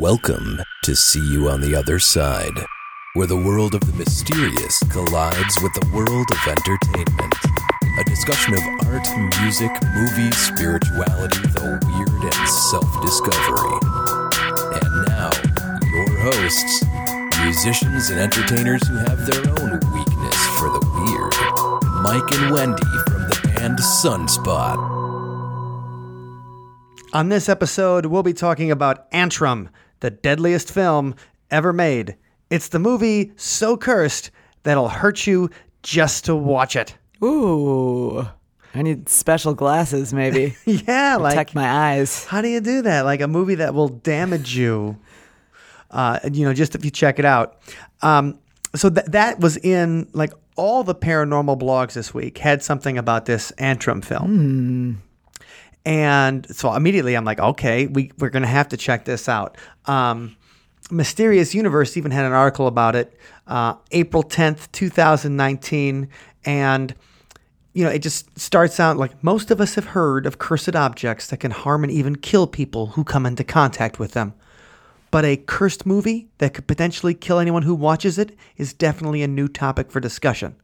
Welcome to See You on the Other Side, where the world of the mysterious collides with the world of entertainment. A discussion of art, music, movies, spirituality, the weird, and self discovery. And now, your hosts, musicians and entertainers who have their own weakness for the weird, Mike and Wendy from the band Sunspot. On this episode, we'll be talking about Antrum, the deadliest film ever made. It's the movie so cursed that'll hurt you just to watch it. Ooh. I need special glasses, maybe. Yeah, like Protect my eyes. how do you do that? Like a movie that will damage you. Uh, you know, just if you check it out. Um, so th- that was in like all the paranormal blogs this week had something about this Antrum film. And so immediately I'm like, okay, we, we're going to have to check this out. Um, Mysterious Universe even had an article about it, uh, April 10th, 2019. And, you know, it just starts out like most of us have heard of cursed objects that can harm and even kill people who come into contact with them. But a cursed movie that could potentially kill anyone who watches it is definitely a new topic for discussion.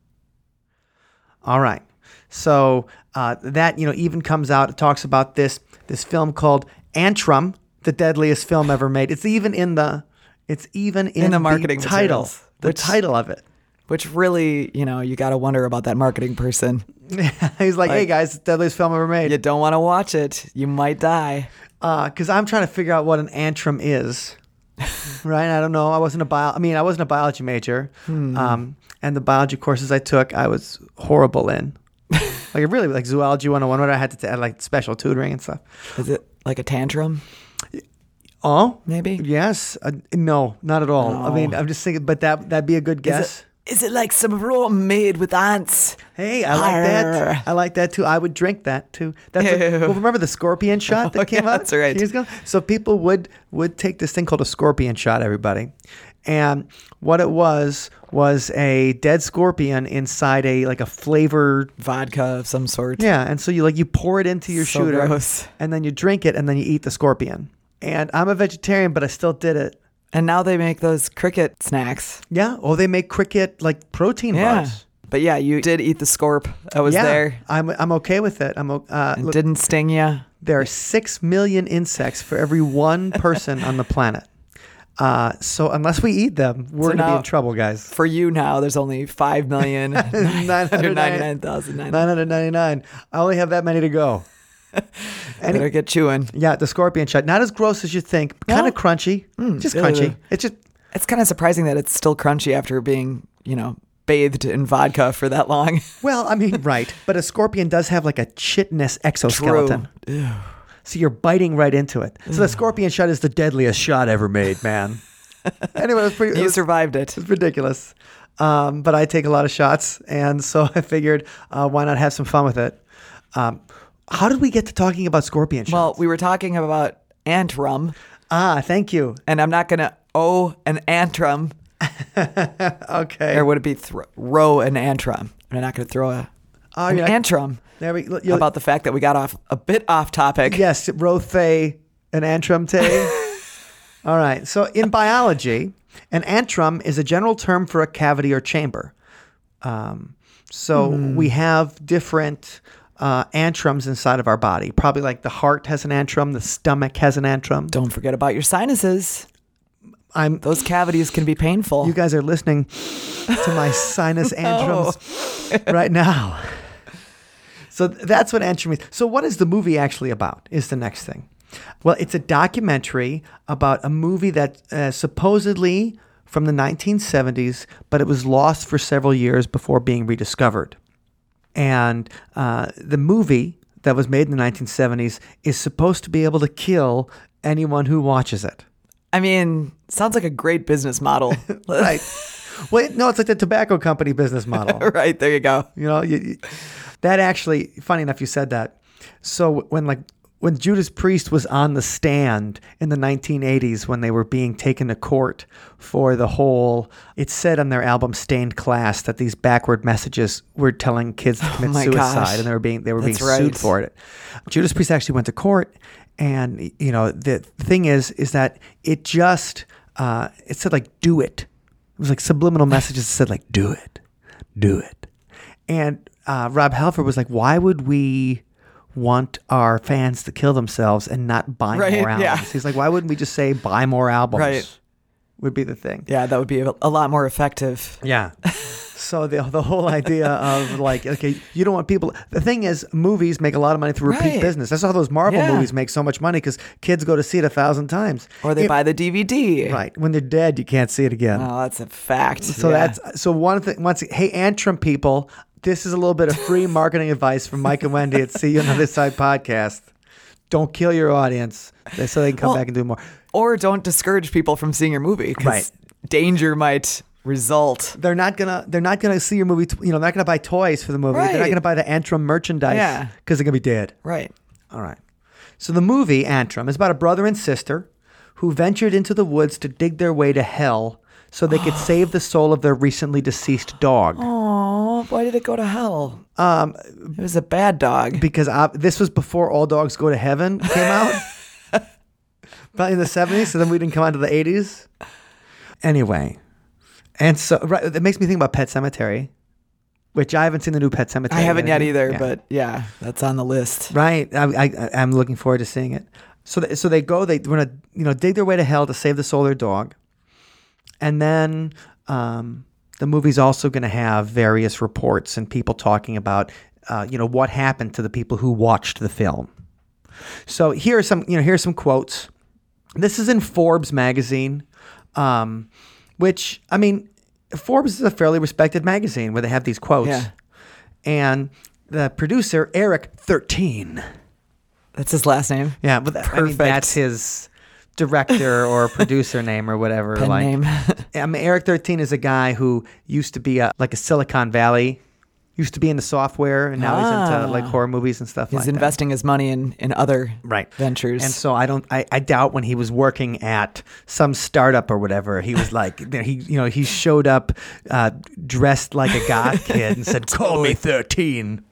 All right. So uh, that you know even comes out. It talks about this this film called Antrum, the deadliest film ever made. It's even in the it's even in, the marketing title. materials, The which- title of it. Which really, you know, you got to wonder about that marketing person. He's like, "Hey guys, it's the deadliest film ever made." You don't want to watch it. You might die. because I'm trying to figure out what an antrum is. right? I don't know. I wasn't a bio. I mean, I wasn't a biology major, Hmm. um, and the biology courses I took, I was horrible in. Like really, like zoology 101, where I had to t- like special tutoring and stuff. Is it like a tantrum? Oh, Maybe? Yes. Uh, no, not at all. I mean, I'm just thinking, but that that'd be a good guess. Is it, is it like some raw made with ants? Hey, I like that. I like that too. I would drink that too. That's Ew. well, remember the scorpion shot that Oh, came yeah, out that's right. years ago? So people would would take this thing called a scorpion shot. Everybody, and what it was was a dead scorpion inside a like a flavored. Vodka of some sort. Yeah, and so you like you pour it into your So shooter, gross. and then you drink it, and then you eat the scorpion. And I'm a vegetarian, but I still did it. And now they make those cricket snacks. Yeah. Oh, they make cricket like protein Yeah. bars. But yeah, you did eat the scorp. I was yeah, there. I'm I'm okay with it. I'm uh, It look, didn't sting you. there are six million insects for every one person on the planet. Uh, so unless we eat them, we're So gonna be in trouble, guys. For you now, there's only 5,999,999. Nine hundred ninety nine. I only have that many to go. Any- Better get chewing. yeah, the scorpion shot. Not as gross as you think. Kind of crunchy. just ew. crunchy. It's just It's kind of surprising that it's still crunchy after being, you know, bathed in vodka for that long. well, I mean, right. But a scorpion does have like a chitinous exoskeleton. Ew. So you're biting right into it. So the scorpion shot is the deadliest shot ever made, man. anyway, it was pretty. it You was- survived it. It's ridiculous. Um, but I take a lot of shots, and so I figured, uh, why not have some fun with it? Um, how did we get to talking about scorpion shots? Well, we were talking about antrum, ah, thank you. and I'm not going to owe an antrum, Okay. or would it be thro- row an antrum? I'm not going to throw a, Oh, an you're antrum there we go. About the fact that we got off a bit off topic. yes, rothe and antrum. All right. So in biology, an antrum is a general term for a cavity or chamber. Um, so we have different uh, antrums inside of our body. Probably like the heart has an antrum, the stomach has an antrum. Don't forget about your sinuses. I'm Those cavities can be painful. You guys are listening to my sinus antrums right now. So that's what antrum means. So what is the movie actually about? Is the next thing. Well, it's a documentary about a movie that uh, supposedly from the 1970s, but it was lost for several years before being rediscovered. And uh, the movie that was made in the 1970s is supposed to be able to kill anyone who watches it. I mean, sounds like a great business model. Right. well, no, it's like the tobacco company business model. right, there you go. You know, you, you- that actually, funny enough, you said that. So when like when Judas Priest was on the stand in the 1980s when they were being taken to court for the whole, it said on their album "Stained Class" that these backward messages were telling kids to commit Oh suicide, gosh. and they were being they were being That's sued right. for it. Judas Priest actually went to court, and you know the thing is is that it just uh, it said like do it. It was like subliminal messages that said like do it, do it, and uh, Rob Halford was like, why would we? Want our fans to kill themselves and not buy Right, more albums. yeah. He's like, why wouldn't we just say buy more albums? Right. Would be the thing. Yeah, that would be a, lot more effective. Yeah. so the the whole idea of like, okay, you don't want people. The thing is, movies make a lot of money through repeat Right. business. That's how those Marvel Yeah. movies make so much money because kids go to see it a thousand times. Or they If- buy the DVD. right when they're dead, you can't see it again. Oh, that's a fact. so Yeah. that's so one thing. Once, hey, Antrum people, this is a little bit of free marketing advice from Mike and Wendy at See You on the Other Side podcast. Don't kill your audience so they can come Well, back and do more. Or don't discourage people from seeing your movie because Right. danger might result. they're not gonna they're not gonna see your movie. T- you know, they're not gonna buy toys for the movie. They're not gonna buy the Antrum merchandise Yeah. because they're gonna be dead. Right. All right. So the movie Antrum is about a brother and sister who ventured into the woods to dig their way to hell so they could save the soul of their recently deceased dog. Oh, why did it go to hell? Um, it was a bad dog. Because uh, this was before All Dogs Go to Heaven came out, probably in the seventies. So then we didn't come out to the eighties. Anyway, and so right, it makes me think about Pet Sematary, which I haven't seen the new Pet Sematary. I haven't yet either, Yeah. but yeah, that's on the list. Right. I, I, I'm looking forward to seeing it. So, they, so they go. They want to, you know, dig their way to hell to save the soul of their dog, and then um, the movie's also going to have various reports and people talking about, uh, you know, what happened to the people who watched the film. So here are some, you know, here's some quotes. This is in Forbes magazine, um, which I mean, Forbes is a fairly respected magazine where they have these quotes. Yeah. And the producer Eric Thirteen. That's his last name. Yeah, but that, I mean, that's his director or producer name or whatever. Pen like, name. I mean, Eric Thirteen is a guy who used to be a, like a Silicon Valley, used to be into software, and now he's into like Ah. horror movies and stuff He's like that. investing his money in, in other Right. ventures. And so I don't, I, I doubt when he was working at some startup or whatever, he was like, he, you know, he showed up uh, dressed like a goth kid and said, "Call me 13."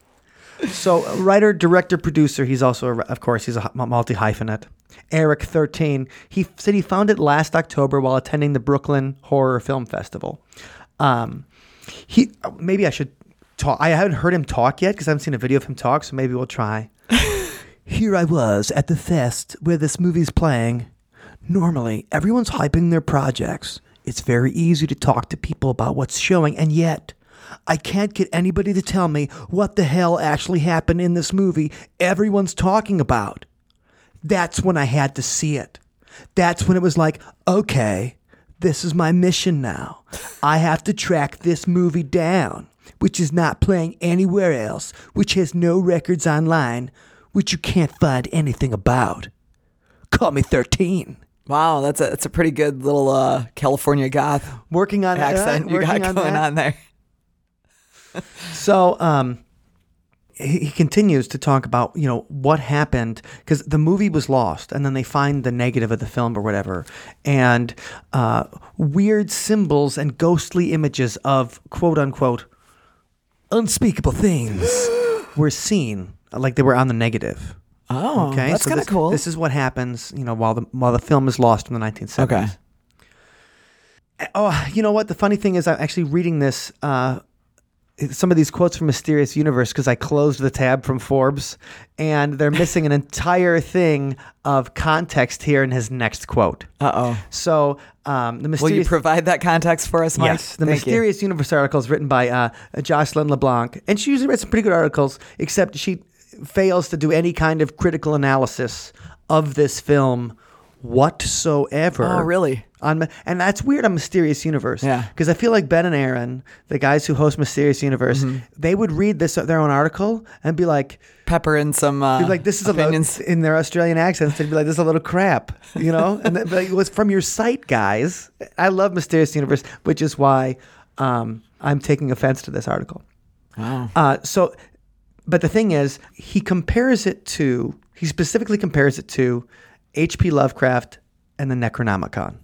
So uh, writer, director, producer. He's also, a, of course, he's a multi hyphenate. Eric 13. He said he found it last October while attending the Brooklyn Horror Film Festival. Um, he maybe I should talk. I haven't heard him talk yet because I haven't seen a video of him talk. So maybe we'll try. Here I was at the fest where this movie's playing. Normally, everyone's hyping their projects. It's very easy to talk to people about what's showing, and yet, I can't get anybody to tell me what the hell actually happened in this movie everyone's talking about. That's when I had to see it. That's when it was like, okay, this is my mission now. I have to track this movie down, which is not playing anywhere else, which has no records online, which you can't find anything about. Call me 13. wow, that's a that's a pretty good little uh, California goth Working on accent uh, you got working going on that. on there. So, um, he, he continues to talk about you know what happened because the movie was lost, and then they find the negative of the film or whatever, and uh, weird symbols and ghostly images of quote unquote unspeakable things were seen, like they were on the negative. Oh, Okay, that's so kind of cool. This is what happens, you know, while the while the film is lost in the 1970s. Okay. Oh, you know what? The funny thing is, I'm actually reading this. Uh, some of these quotes from Mysterious Universe because I closed the tab from Forbes, and they're missing an entire thing of context here in his next quote. uh oh. So, um, the mysterious. Will you provide that context for us, Mike? Yes, the Thank you. Mysterious Universe article is written by uh, Jocelyn LeBlanc, and she usually writes some pretty good articles, except she fails to do any kind of critical analysis of this film whatsoever. Oh, really? On and that's weird on Mysterious Universe. Yeah. because I feel like Ben and Aaron, the guys who host Mysterious Universe, Mm-hmm. they would read this their own article and be like, Pepper in some uh, be like, this is opinions. a little, in their Australian accents. They'd be like, this is a little crap, you know. and then, like, it was from your site, guys. I love Mysterious Universe, which is why um, I'm taking offense to this article. Wow. Uh, so, but the thing is, he compares it to, he specifically compares it to H.P. Lovecraft and the Necronomicon.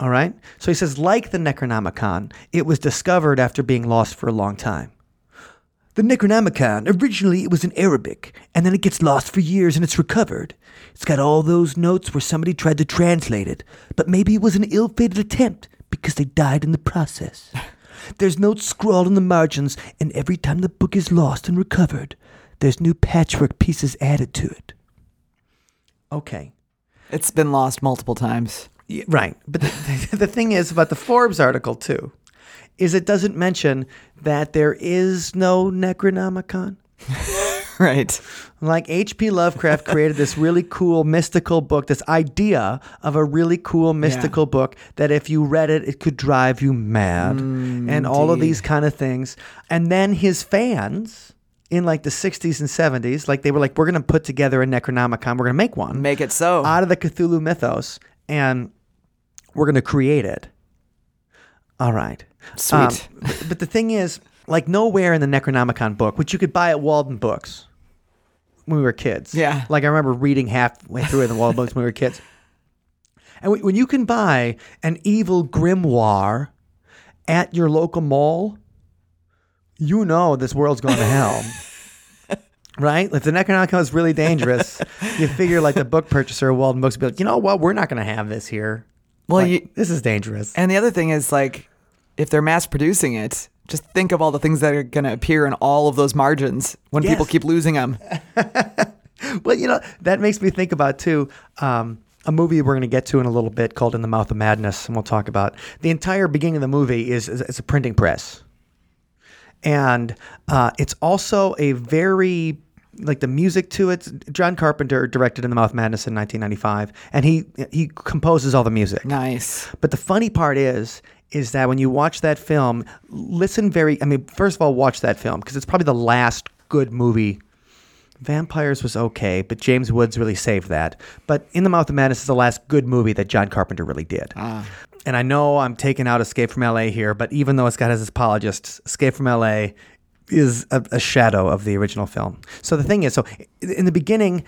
All right? So he says, like the Necronomicon, it was discovered after being lost for a long time. The Necronomicon, originally it was in Arabic, and then it gets lost for years and it's recovered. It's got all those notes where somebody tried to translate it, but maybe it was an ill fated attempt because they died in the process. There's notes scrawled in the margins, and every time the book is lost and recovered, there's new patchwork pieces added to it. Okay. It's been lost multiple times. Yeah, right. But the, the thing is about the Forbes article, too, is it doesn't mention that there is no Necronomicon. Right. Like H.P. Lovecraft created this really cool mystical book, this idea of a really cool mystical book that if you read it, it could drive you mad, mm, and all of these kind of things. And then his fans in like the 60s and 70s, like they were like, we're going to put together a Necronomicon, we're going to make one Make it so. out of the Cthulhu mythos, and we're going to create it. All right. Sweet. Um, but, but the thing is, like nowhere in the Necronomicon book, which you could buy at Walden Books when we were kids. Yeah. Like I remember reading halfway through the Walden Books when we were kids. And when when you can buy an evil grimoire at your local mall, you know this world's going to hell. Right? If the Necronomicon is really dangerous, you figure like the book purchaser of Walden Books would be like, you know what, we're not going to have this here. Well, Like, you- this is dangerous. And the other thing is like, if they're mass producing it, just think of all the things that are going to appear in all of those margins when people keep losing them. Well, you know, that makes me think about too um, a movie we're going to get to in a little bit called In the Mouth of Madness, and we'll talk about the entire beginning of the movie is, is it's a printing press, and uh, it's also a very like the music to it. John Carpenter directed In the Mouth of Madness in 1995, and he he composes all the music. Nice. But the funny part is, is that when you watch that film, listen very. I mean, first of all, watch that film because it's probably the last good movie. Vampires was okay, but James Woods really saved that. But In the Mouth of Madness is the last good movie that John Carpenter really did. Ah. And I know I'm taking out Escape from LA here, but even though it's got his apologists, Escape from LA is a, a shadow of the original film. So the thing is, so in the beginning,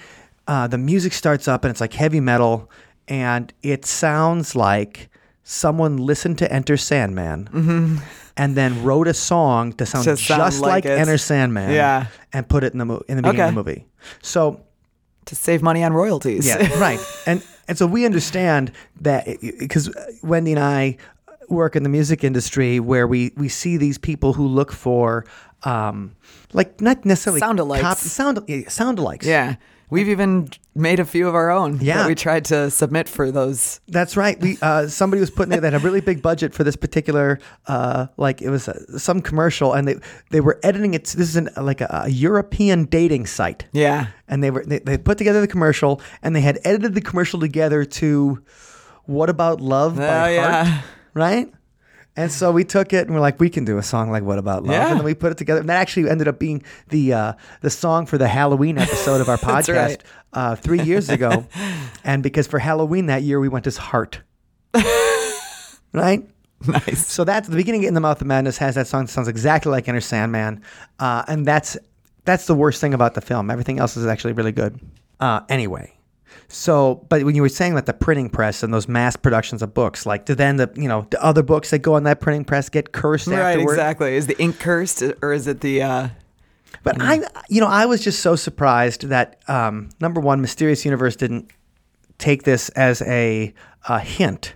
uh, the music starts up and it's like heavy metal, and it sounds like someone listened to Enter Sandman and then wrote a song to sound To just sound like, like. Enter Sandman, Yeah. and put it in the mo- in the beginning of the movie. So To save money on royalties. yeah, right. And and so we understand that because Wendy and I work in the music industry where we we see these people who look for um like not necessarily Sound-alikes. cop- sound yeah, sound alikes. Yeah. We've even made a few of our own Yeah. that we tried to submit for those. That's right. We uh, somebody was putting it that had a really big budget for this particular uh, like it was uh, some commercial, and they they were editing it. This is an, like a, a European dating site. Yeah. and they were they, they put together the commercial and they had edited the commercial together to what about love by Oh, heart yeah. Right and so we took it and we're like we can do a song like what about love Yeah. and then we put it together and that actually ended up being the uh, the song for the halloween episode of our podcast right. uh, three years ago and because for halloween that year we went as heart right Nice. so that's the beginning in the mouth of madness has that song that sounds exactly like Enter Sandman, uh, and that's that's the worst thing about the film. Everything else is actually really good. Uh, anyway, so but when you were saying about the printing press and those mass productions of books, like do then the you know the other books that go on that printing press get cursed Right, afterward? exactly. Is the ink cursed or is it the uh But I, you know, I was just so surprised that um, number one, Mysterious Universe didn't take this as a, a hint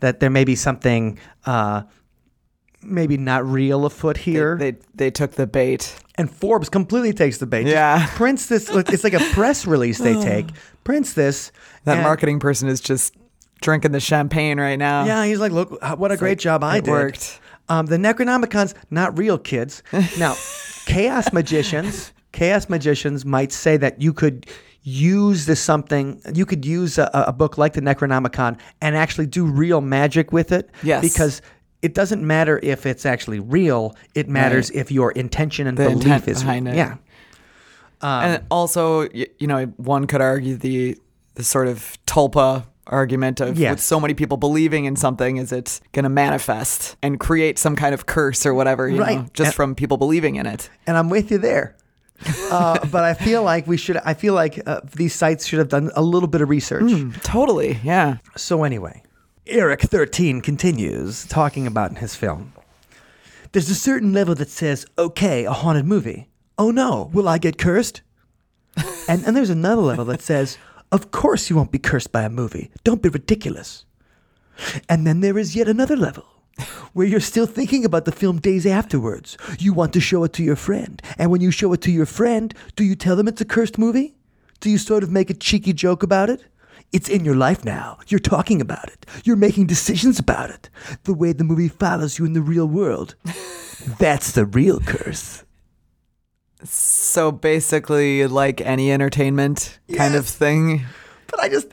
that there may be something uh, maybe not real afoot here. they they took the bait. and Forbes completely takes the bait. Just Yeah. prints this. It's like a press release they take. Prints this. That and- marketing person is just drinking the champagne right now. Yeah, he's like, look, what a great like, job I it did. worked. Um, the Necronomicon's not real, kids. Now, chaos magicians, chaos magicians might say that you could use this something. You could use a, a book like the Necronomicon and actually do real magic with it. Yes. because. It doesn't matter if it's actually real. It matters Right. if your intention and The belief is behind it. Yeah, and also, you know, one could argue the the sort of tulpa argument of Yes. with so many people believing in something, is it going to manifest and create some kind of curse or whatever? You Right. know, just And- from people believing in it. and I'm with you there. uh, but I feel like we should. I feel like uh, these sites should have done a little bit of research. Totally. Yeah. So anyway, Eric thirteen continues talking about his film. There's a certain level that says, okay, a haunted movie. Oh no, will I get cursed? and, and there's another level that says, of course you won't be cursed by a movie. Don't be ridiculous. And then there is yet another level where you're still thinking about the film days afterwards. You want to show it to your friend. And when you show it to your friend, do you tell them it's a cursed movie? Do you sort of make a cheeky joke about it? It's in your life now. You're talking about it. You're making decisions about it. The way the movie follows you in the real world. That's the real curse. So basically, like any entertainment kind of thing, But I just,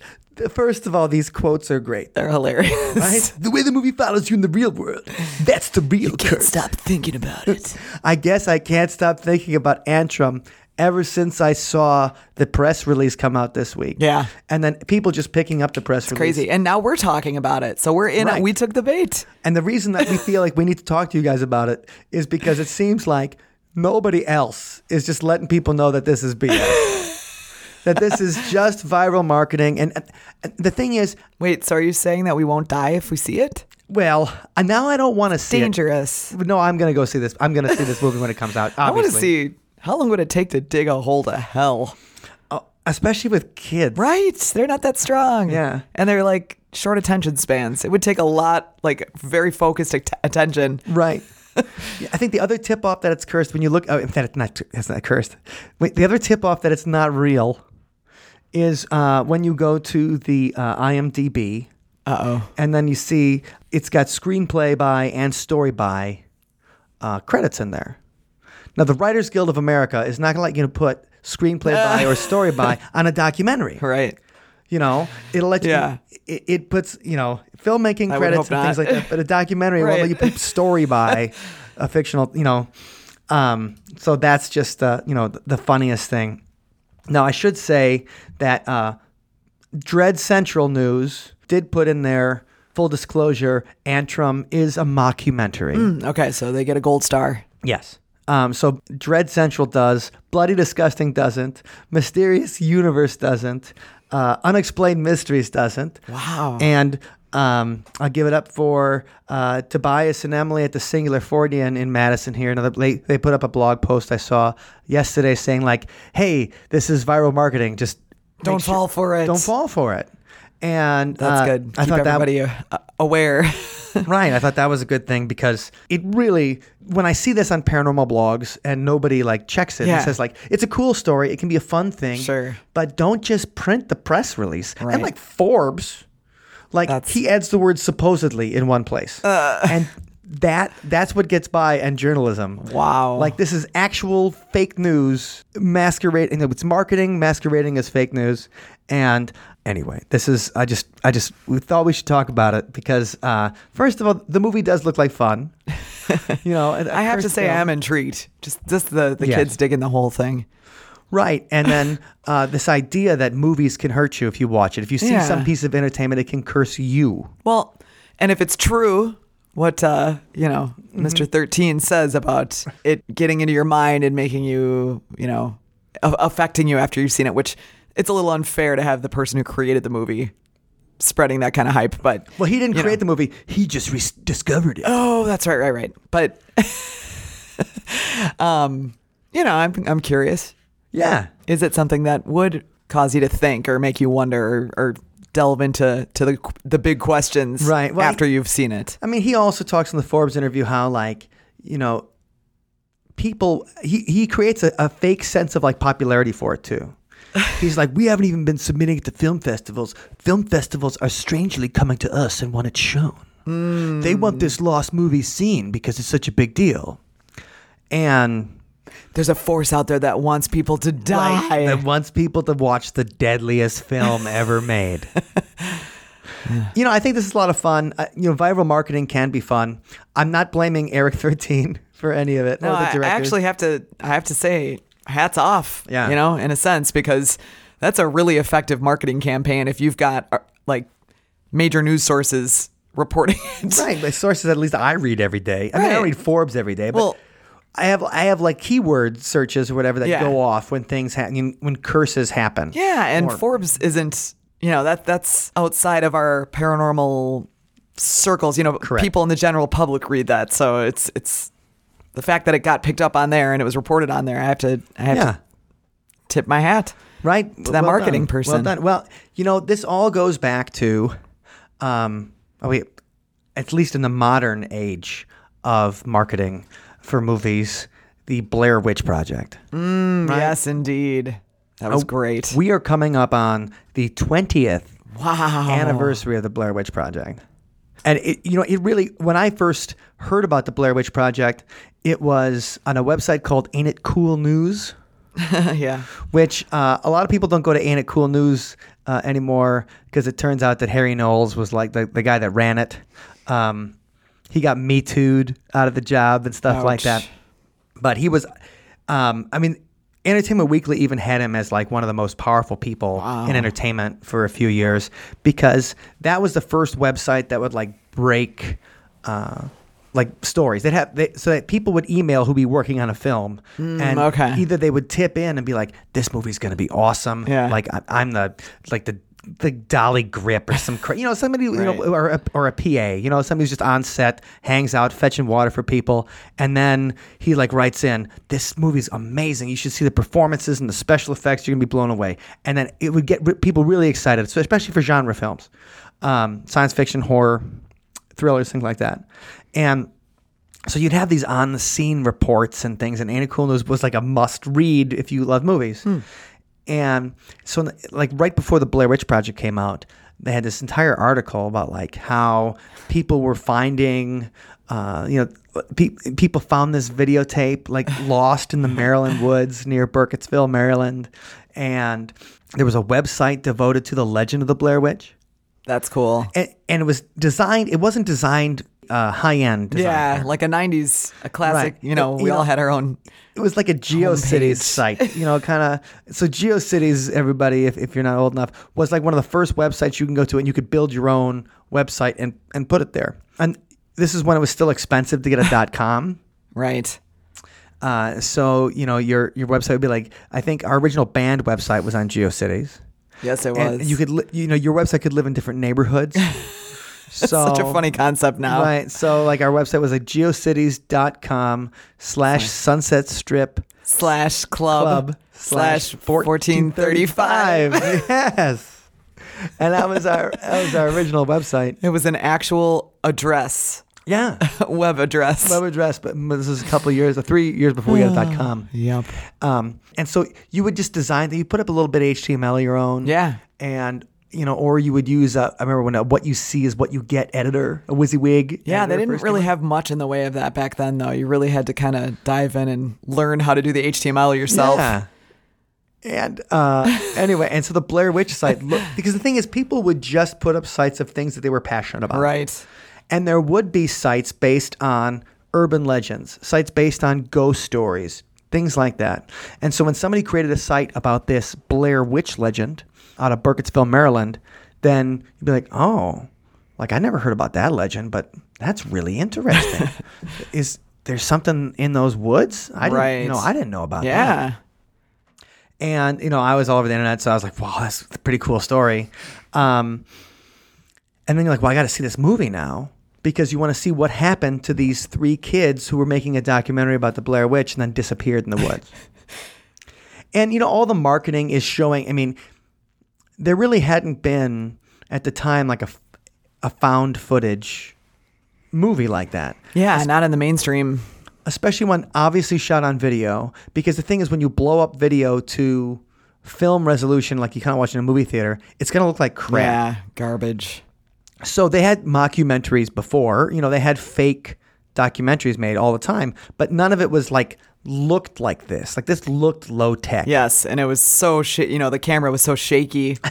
first of all, these quotes are great. they're hilarious. Right? the way the movie follows you in the real world. That's the real curse. you can't curse. Stop thinking about it. I guess I can't stop thinking about Antrum ever since I saw the press release come out this week. Yeah. And then people just picking up the press release. Crazy. And now we're talking about it. So we're in Right. it. We took the bait. And the reason that we feel like we need to talk to you guys about it is because it seems like nobody else is just letting people know that this is BS. that this is just viral marketing. And, and the thing is, Wait, so are you saying that we won't die if we see it? well, uh, now I don't want to see Dangerous. it. Dangerous. No, I'm going to go see this. I'm going to see this movie when it comes out. I want to Obviously. see how long would it take to dig a hole to hell? Oh, especially with kids. Right. They're not that strong. Yeah. And they're like short attention spans. It would take a lot, like very focused at- attention. Right. I think the other tip off that it's cursed when you look. Oh, in fact, it's not. It's not cursed. Wait, the other tip off that it's not real is uh, when you go to the uh, IMDb Uh oh. and then you see it's got screenplay by and story by uh, credits in there. Now, the Writers Guild of America is not going to let you put screenplay by or story by on a documentary. Right. You know, it'll let you. Yeah. It, it puts you know filmmaking I credits and things like that, but a documentary won't let you put story by a fictional. You know, um, so that's just uh, you know the, the funniest thing. Now I should say that uh, Dread Central News did put in there full disclosure. Antrum is a mockumentary. Okay, so they get a gold star. Yes. Um, so Dread Central does, Bloody Disgusting doesn't, Mysterious Universe doesn't, uh, Unexplained Mysteries doesn't. Wow. And um, I'll give it up for uh, Tobias and Emily at the Singular Fortean in Madison here. Another, they, they put up a blog post I saw yesterday saying like, "Hey, this is viral marketing. Just Don't make fall for it." Don't fall for it." And That's uh, good. I thought that everybody uh, aware. right. I thought that was a good thing because it really, when I see this on paranormal blogs and nobody like checks it Yeah. and says like, it's a cool story, it can be a fun thing. Sure. But don't just print the press release. Right. And like Forbes, like That's- Uh. he adds the word supposedly in one place. and that that's what gets by and journalism. Wow. Like this is actual fake news masquerading it's marketing masquerading as fake news. And anyway, this is I just I just we thought we should talk about it because uh, first of all, the movie does look like fun. you know, I have to say, film. I'm intrigued. Just just the the Yes. kids digging the whole thing. Right. And then uh, this idea that movies can hurt you if you watch it. If you see Yeah. some piece of entertainment, it can curse you. Well, and if it's true, what uh, you know, Mm-hmm. Mr. Thirteen says about it getting into your mind and making you, you know, affecting you after you've seen it, which it's a little unfair to have the person who created the movie spreading that kind of hype. But Well, he didn't create know. the movie, he just re- discovered it. Oh, that's right, right, right. But um, you know, I'm I'm curious. Yeah. Is it something that would cause you to think or make you wonder or, or delve into to the the big questions Right, well, after you've seen it? I mean, he also talks in the Forbes interview how, like, you know, people, he, he creates a, a fake sense of like popularity for it too. He's like, we haven't even been submitting it to film festivals. Film festivals are strangely coming to us and want it shown. They want this lost movie seen because it's such a big deal. And There's a force out there that wants people to die. that wants people to watch the deadliest film ever made. You know, I think this is a lot of fun. Uh, you know, viral marketing can be fun. I'm not blaming Eric 13 for any of it. no, or the I, I actually have to. I have to say, hats off. Yeah. you know, in a sense, because that's a really effective marketing campaign. If you've got uh, like major news sources reporting it. right. My sources, at least I read every day. I mean, I don't read Forbes every day, but Well- I have I have like keyword searches or whatever that Yeah. go off when things happen, when curses happen. Yeah, and Or- Forbes isn't, you know, that that's outside of our paranormal circles. You know, Correct. people in the general public read that, so it's it's the fact that it got picked up on there and it was reported on there, I have to I have Yeah. to tip my hat. right to that marketing done. person. Well done. Well, you know, this all goes back to, um, oh wait, at least in the modern age of marketing for movies, the Blair Witch Project. Mm, Yes, indeed. That was Oh, great. We are coming up on the twentieth wow. anniversary of the Blair Witch Project. And it, you know, it really when I first heard about the Blair Witch Project, it was on a website called Ain't It Cool News, yeah. which uh, a lot of people don't go to Ain't It Cool News uh, anymore because it turns out that Harry Knowles was like the, the guy that ran it. Um, he got me too'd out of the job and stuff like that. But he was, um, I mean, Entertainment Weekly even had him as like one of the most powerful people in entertainment for a few years because that was the first website that would like break. Uh, like stories, they'd have they, so that people would email who'd be working on a film, and okay. either they would tip in and be like, "This movie's going to be awesome," Yeah. like I, I'm the like the the dolly grip or some cra- you know somebody you know or a, or a PA you know somebody who's just on set hangs out fetching water for people and then he like writes in this movie's amazing. You should see the performances and the special effects. You're gonna be blown away. And then it would get re- people really excited so especially for genre films um, science fiction horror thrillers things like that. And so you'd have these on the scene reports and things, and Ain't It Cool News was like a must read if you love movies. And so, like right before the Blair Witch Project came out, they had this entire article about like how people were finding, uh, you know, pe- people found this videotape like lost in the Maryland woods near Burkittsville, Maryland, and there was a website devoted to the legend of the Blair Witch That's cool. and, and it was designed. It wasn't designed uh, high end. Yeah, like a '90s, a classic. Right. You know, You we all had our own. It was like a GeoCities site, you know, kind of. So GeoCities, everybody, if, if you're not old enough, was like one of the first websites you can go to, and you could build your own website and and put it there. And this is when it was still expensive to get a .dot .com. Right. Uh, so you know your your website would be like I think our original band website was on GeoCities. Yes, it And was. you could li- you know your website could live in different neighborhoods. so Such a funny concept now. Right. So like our website was like geocities.com slash sunset strip Slash club, club slash 1435. yes. And that was our that was our original website. It was an actual address, Yeah. web address. Web address, but this was a couple years, three years before we got .com. Yep. Um, and so you would just design that. You put up a little bit of HTML of your own. Yeah. And you know, or you would use a, I remember when a, what you see is what you get editor, a WYSIWYG. Yeah, they didn't really have much in the way of that back then, though. You really had to kind of dive in and learn how to do the HTML yourself. Yeah. And uh, anyway, and so the Blair Witch site, look, because the thing is, people would just put up sites of things that they were passionate about. Right. And there would be sites based on urban legends, sites based on ghost stories, things like that. And so when somebody created a site about this Blair Witch legend out of Burkittsville, Maryland, then you'd be like, oh, like I never heard about that legend, but that's really interesting. Is there something in those woods? I didn't, you know, I didn't know about that. Yeah. And you know, I was all over the internet, so I was like, "Wow, that's a pretty cool story." Um, and then you're like, "Well, I got to see this movie now because you want to see what happened to these three kids who were making a documentary about the Blair Witch and then disappeared in the woods." and you know, all the marketing is showing. I mean, there really hadn't been at the time like a, a found footage movie like that Yeah, not in the mainstream. especially one obviously shot on video because the thing is when you blow up video to film resolution like you kind of watch in a movie theater it's going to look like crap Yeah, garbage. so they had mockumentaries before you know they had fake documentaries made all the time but none of it was like looked like this like this looked low tech Yes, and it was so shit. You know, the camera was so shaky.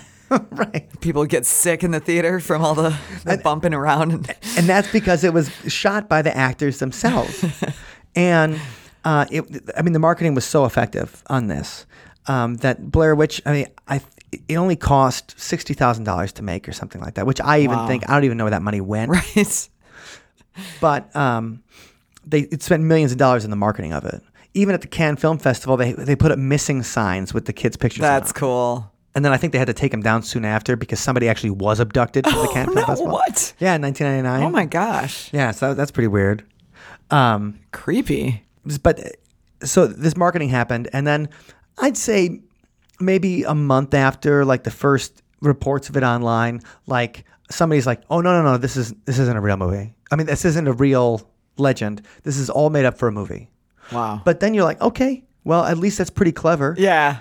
right People get sick in the theater from all the, the bumping around. And, and that's because it was shot by the actors themselves. and uh, it, I mean, the marketing was so effective on this um, that Blair Witch. I mean, I it only cost sixty thousand dollars to make or something like that, which I even Wow. think I don't even know where that money went. right. But um, they it spent millions of dollars in the marketing of it. Even at the Cannes Film Festival, they they put up missing signs with the kids' pictures. That's them. cool. And then I think they had to take them down soon after because somebody actually was abducted from the Cannes Oh, Film no, Festival. what? Yeah, in 1999. Oh my gosh. Yeah, so that's pretty weird. Um, Creepy. but so this marketing happened, and then I'd say maybe a month after, like the first reports of it online, like somebody's like, "Oh no, no, no, this is this isn't a real movie. I mean, this isn't a real legend. This is all made up for a movie." Wow. But then you're like, okay, well, at least that's pretty clever. yeah.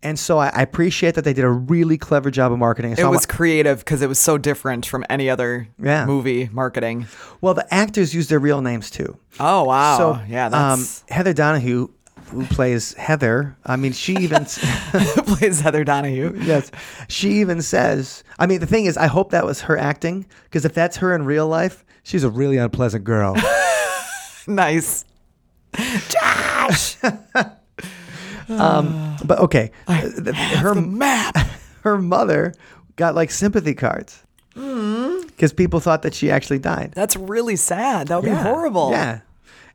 And so I, I appreciate that they did a really clever job of marketing. So It was creative because it was so different from any other Yeah. movie marketing. well, the actors use their real names too. Oh wow. So yeah, um, Heather Donahue, who plays Heather. I mean, she even plays Heather Donahue. yes, she even says. I mean, the thing is, I hope that was her acting because if that's her in real life, she's a really unpleasant girl. Nice. Josh. Um, but okay, uh, th- her the map. her mother got like sympathy cards mm-hmm. because people thought that she actually died. That's really sad. That would Yeah. be horrible. Yeah.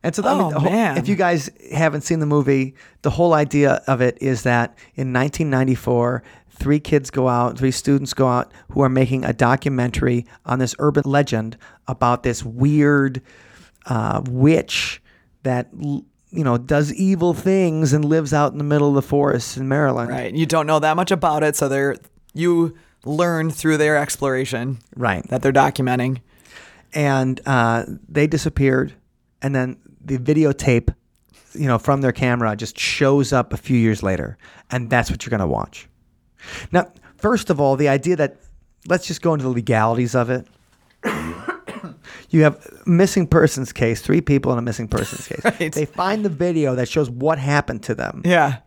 And so, I Oh, mean, whole- man. if you guys haven't seen the movie, the whole idea of it is that in 1994, three kids go out, three students go out who are making a documentary on this urban legend about this weird uh, witch that you know does evil things and lives out in the middle of the forest in Maryland. Right. You don't know that much about it, so they're you learn through their exploration Right. that they're documenting. and uh, they disappeared and then the videotape you know from their camera just shows up a few years later and that's what you're going to watch now first of all the idea that let's just go into the legalities of it you have missing persons case three people in a missing persons case Right. they find the video that shows what happened to them Yeah.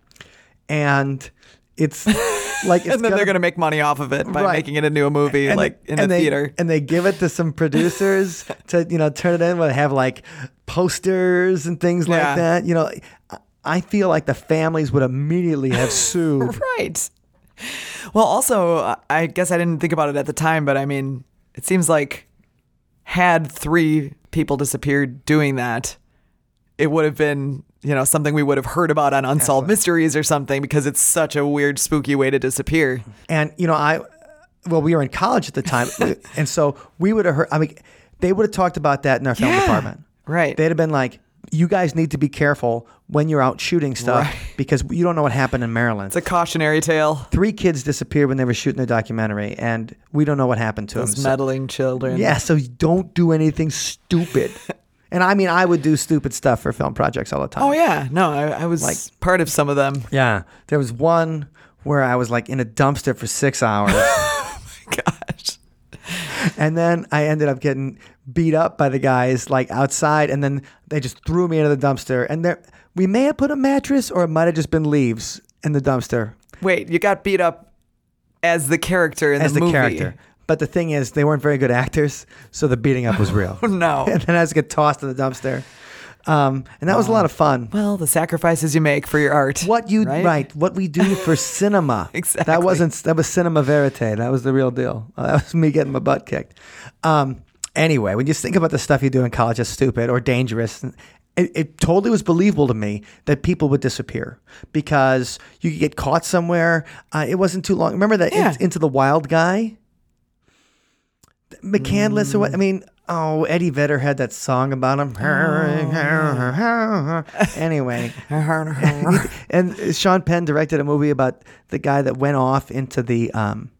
and it's like it's and then they're gonna make money off of it by Right. making it into a movie, and like they- in the they, theater. and they give it to some producers to you know turn it in. Where they have like posters and things Yeah. like that. You know, I- feel like the families would immediately have sued. Right. Well, also, I guess I didn't think about it at the time, but I mean, it seems like had three people disappeared doing that, it would have been, you know, something we would have heard about on Unsolved Mysteries or something because it's such a weird, spooky way to disappear. and you know, I well, we were in college at the time, and so we would have heard. I mean, they would have talked about that in our film Yeah. department. Right. They'd have been like. You guys need to be careful when you're out shooting stuff Right. because you don't know what happened in Maryland. It's a cautionary tale. Three kids disappeared when they were shooting their documentary, and we don't know what happened to them. Those So- meddling children. Yeah, so don't do anything stupid. and I mean, I would do stupid stuff for film projects all the time. Oh yeah. No, I, I was Like- part of some of them. yeah. There was one where I was like in a dumpster for six hours, oh my Gosh. And then I ended up getting beat up by the guys like outside, and then they just threw me into the dumpster. And there, we may have put a mattress, or it might have just been leaves in the dumpster Wait, you got beat up as the character in as the, the movie. character. But the thing is, they weren't very good actors, so the beating up was real. Oh no. and then I just get tossed in the dumpster. Um, and that was a lot of fun. Well, the sacrifices you make for your art. What you right? right? What we do for cinema. Exactly. That wasn't that was cinema verite. That was the real deal. Uh, that was me getting my butt kicked. Um, anyway, when you think about the stuff you do in college as stupid or dangerous, it, it totally was believable to me that people would disappear because you could get caught somewhere. Uh, it wasn't too long. Remember that Yeah. In- into the wild guy, McCandless or what? I mean. Oh, Eddie Vedder had that song about him. anyway, and Sean Penn directed a movie about the guy that went off into the um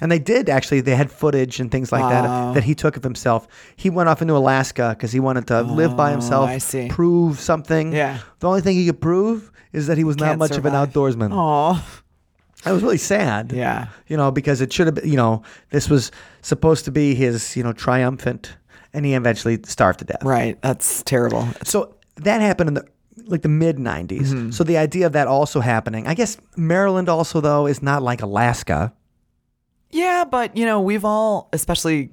and they did actually they had footage and things like that that he took of himself. He went off into Alaska because he wanted to live by himself, Oh, I see. prove something. Yeah. The only thing he could prove is that he was not much of an outdoorsman. Oh, That was really sad. yeah. You know, because it should have been, you know, this was supposed to be his, you know, triumphant and he eventually starved to death. Right. That's terrible. So that happened in the like the mid 90s. Mm-hmm. So the idea of that also happening. I guess Maryland also though is not like Alaska. Yeah, but you know, we've all, especially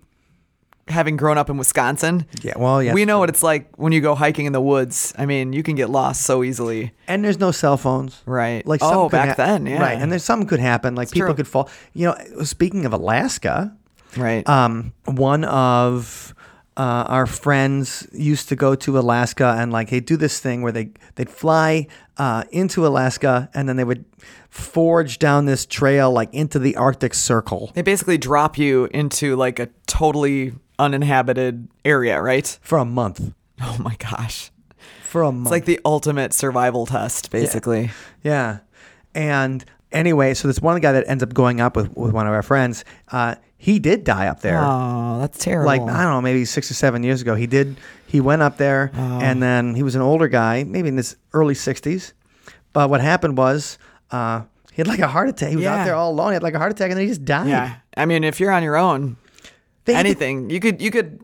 having grown up in Wisconsin, Yeah, well, yeah. we know what it's like when you go hiking in the woods. I mean, you can get lost so easily. And there's no cell phones. Right. Like Oh, back hap- then, yeah. Right. And there's something could happen. Like people true. could fall. You know, speaking of Alaska, Right. um, one of uh, our friends used to go to Alaska and like they'd do this thing where they they'd fly uh, into Alaska and then they would forge down this trail like into the Arctic Circle they basically drop you into like a totally uninhabited area, right? for a month. Oh my gosh. for a month. It's like the ultimate survival test, basically. Yeah. And anyway, so this one guy that ends up going up with, with one of our friends, uh, he did die up there. Oh, that's terrible. Like, I don't know, maybe six or seven years ago. He did, he went up there Oh. and then he was an older guy, maybe in his early 60s. But what happened was uh, he had like a heart attack. He was Yeah. out there all alone. He had like a heart attack and then he just died. yeah. I mean, if you're on your own, They to- anything you could you could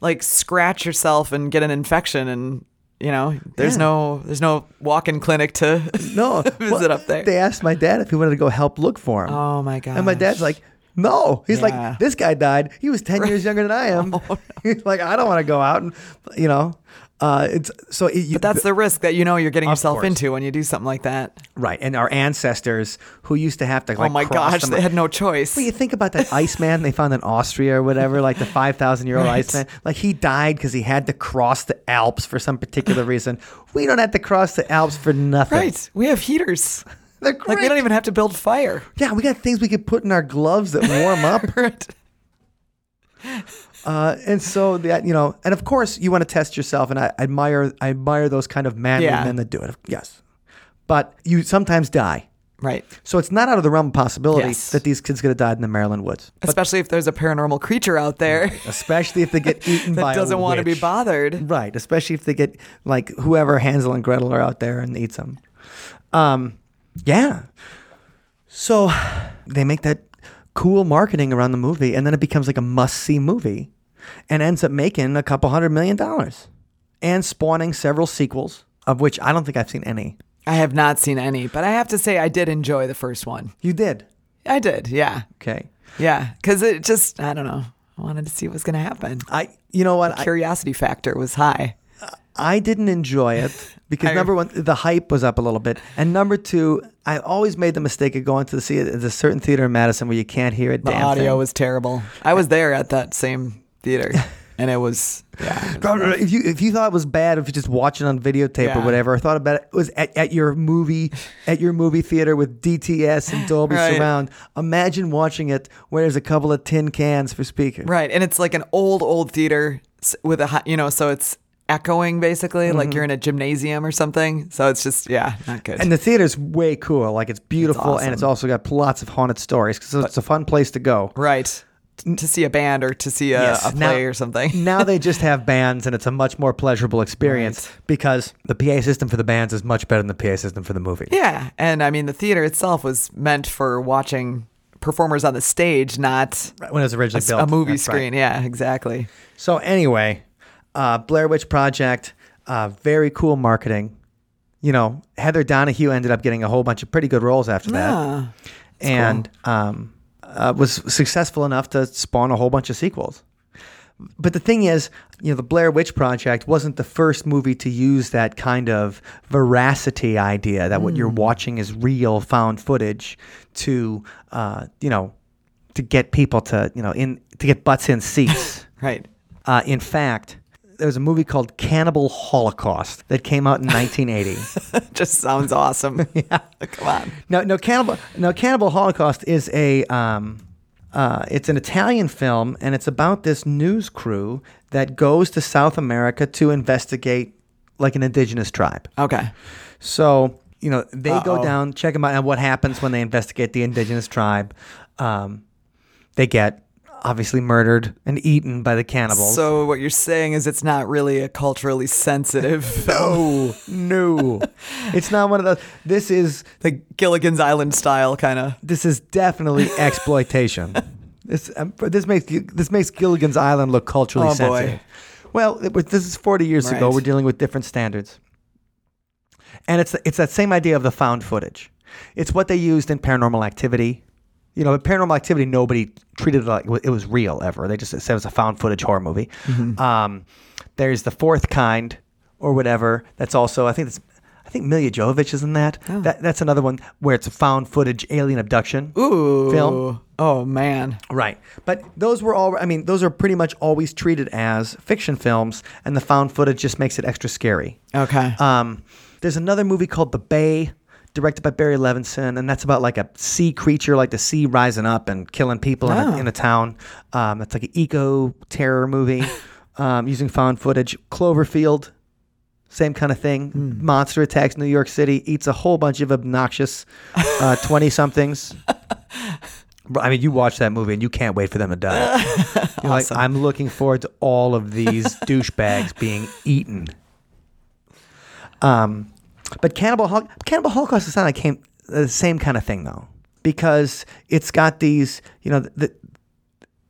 like scratch yourself and get an infection and you know there's Yeah. no there's no walk-in clinic to no. visit Well, up there They asked my dad if he wanted to go help look for him. oh my god And my dad's like, no. He's Yeah. like, this guy died. He was 10 years younger than I am. He's like, I don't want to go out and, you know, uh, it's so it, you, but that's the risk that you know you're getting yourself course. into when you do something like that right. And our ancestors who used to have to like, oh my cross gosh them- they had no choice Well, you think about that Iceman they found in Austria or whatever, like the 5,000 year old Right. Iceman. Like he died because he had to cross the Alps for some particular reason. We don't have to cross the Alps for nothing. right we have heaters They're great. like we don't even have to build fire yeah, we got things we could put in our gloves that warm up. right Uh, and so that you know, and of course, you want to test yourself, and I admire, I admire those kind of manly Yeah. men that do it. Yes, but you sometimes die, right so it's not out of the realm of possibility Yes. that these kids could have died in the Maryland woods, especially if there's a paranormal creature out there especially if they get eaten by that a doesn't want to be bothered Right, especially if they get like whoever Hansel and Gretel are out there and eats them. Um, yeah. So they make that cool marketing around the movie, and then it becomes like a must-see movie, and ends up making a couple hundred million dollars, and spawning several sequels, of which I don't think I've seen any. I have not seen any, but I have to say I did enjoy the first one. You did, I did, yeah, okay. yeah, because it just I don't know. I wanted to see what was going to happen. I, you know what? I, Curiosity factor was high. I didn't enjoy it because I- number one, the hype was up a little bit, and number two, I always made the mistake of going to see it at a certain theater in Madison where you can't hear it. The audio thing. was terrible. I was there at that same theater, and it was yeah. If you if you thought it was bad if you just watch it on videotape or whatever, I thought about it, it was at, at your movie at your movie theater with DTS and Dolby Right. Surround. Imagine watching it where there's a couple of tin cans for speakers. Right, and it's like an old old theater with a you know, so it's echoing basically like mm-hmm. you're in a gymnasium or something. So it's just yeah, not good. And the theater's way cool. Like it's beautiful, and it's also got lots of haunted stories because it's a fun place to go. right. To see a band or to see a, Yes, a now- play or something. now they just have bands, and it's a much more pleasurable experience Right. because the PA system for the bands is much better than the PA system for the movie. Yeah, and I mean the theater itself was meant for watching performers on the stage, not When it was originally s- built, a movie That's right. screen. Yeah, exactly. So anyway, uh, Blair Witch Project, uh, very cool marketing. You know, Heather Donahue ended up getting a whole bunch of pretty good roles after that, Ah, and um, uh, was successful enough to spawn a whole bunch of sequels. But the thing is, you know, the Blair Witch Project wasn't the first movie to use that kind of veracity idea that what you're watching is real found footage to, uh, you know, to get people to, you know, in to get butts in seats. right. Uh, in fact, there was a movie called Cannibal Holocaust that came out in 1980. Just sounds awesome. yeah. Come on. no, no, Cannibal, no, Cannibal Holocaust is a, um, uh, it's an Italian film, and it's about this news crew that goes to South America to investigate like an indigenous tribe. Okay. So, you know, they go Uh-oh. down, check them out, and what happens when they investigate the indigenous tribe. Um, they get obviously murdered and eaten by the cannibals. So what you're saying is it's not really a culturally sensitive no, no, it's not one of those. This is the Gilligan's Island style kind of. this is definitely exploitation. This um, this makes this makes Gilligan's Island look culturally Oh, boy. sensitive. Well, it was, this is 40 years ago. We're dealing with different standards, and it's it's that same idea of the found footage. It's what they used in Paranormal Activity. You know, Paranormal Activity, nobody treated it like it was real ever. They just said it was a found footage horror movie. Mm-hmm. Um, there's the fourth kind, or whatever. That's also I think it's I think Milla Jovovich is in that. That that's another one where it's a found footage alien abduction. Ooh. Film. Oh man. Right. But those were all, I mean, those are pretty much always treated as fiction films, and the found footage just makes it extra scary. Okay. Um, there's another movie called The Bay, directed by Barry Levinson, and that's about like a sea creature, like the sea rising up and killing people in, Oh. a, in a town. Um, it's like an eco terror movie um, using found footage. Cloverfield, same kind of thing. Monster attacks New York City, eats a whole bunch of obnoxious twenty somethings. I mean, you watch that movie and you can't wait for them to die. You're like, I'm looking forward to all of these douchebags being eaten. Um, but Cannibal Hol- Cannibal Holocaust is not like came the same kind of thing though, because it's got these, you know, the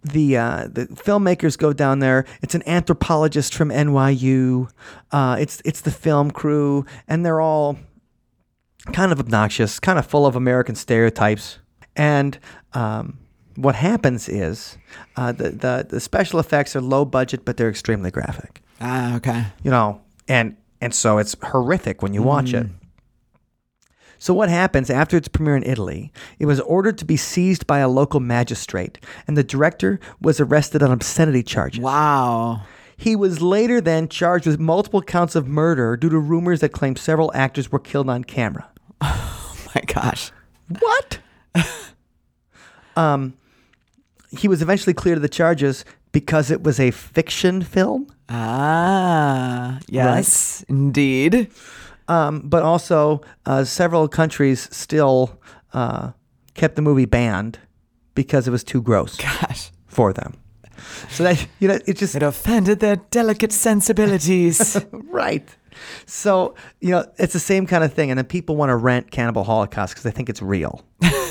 the uh, the filmmakers go down there. It's an anthropologist from NYU. Uh, it's it's the film crew, and they're all kind of obnoxious, kind of full of American stereotypes. And um, what happens is uh, the, the the special effects are low budget, but they're extremely graphic. Ah, okay. You know, and and so it's horrific when you watch it. So what happens after its premiere in Italy? It was ordered to be seized by a local magistrate, and the director was arrested on obscenity charges. Wow. He was later then charged with multiple counts of murder due to rumors that claimed several actors were killed on camera. Oh my gosh. What? um, he was eventually cleared of the charges because it was a fiction film, Ah, yes, indeed. um, but also uh, several countries still uh, kept the movie banned because it was too gross Gosh, for them. So that you know, it just it offended their delicate sensibilities. right. So you know, it's the same kind of thing, and then people want to rent Cannibal Holocaust because they think it's real.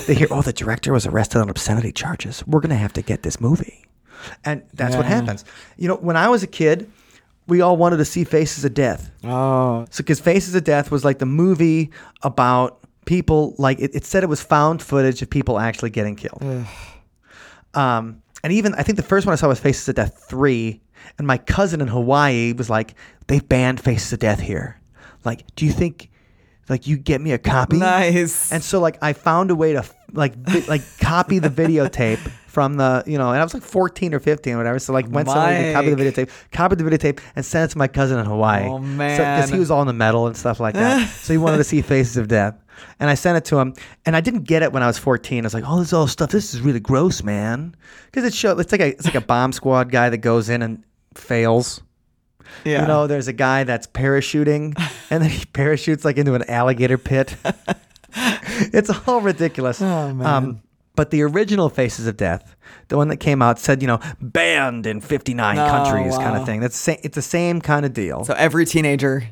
they hear, "Oh, the director was arrested on obscenity charges. We're gonna have to get this movie," and that's what happens. You know, when I was a kid, we all wanted to see Faces of Death. oh, So, because Faces of Death was like the movie about people, like it, it said it was found footage of people actually getting killed. Um, and even I think the first one I saw was Faces of Death three, and my cousin in Hawaii was like, "They've banned Faces of Death here. Like, do you think, like, you get me a copy?" nice. And so like I found a way to like vi- like copy the videotape from the you know and I was like 14 or 15 or whatever. So like went somewhere and copied the videotape copied the videotape and sent it to my cousin in Hawaii. Oh, man, because he was all in the metal and stuff like that. So he wanted to see Faces of Death. And I sent it to him and I didn't get it when I was 14 I was like oh this is all stuff. This is really gross man. Because it showed it's like a it's like a bomb squad guy that goes in and fails. Yeah. you know, there's a guy that's parachuting and then he parachutes like into an alligator pit. it's all ridiculous. Oh, man. Um, but the original Faces of Death, the one that came out, said, you know, banned in 59 Oh, countries kind of thing. That's sa- It's the same kind of deal. so every teenager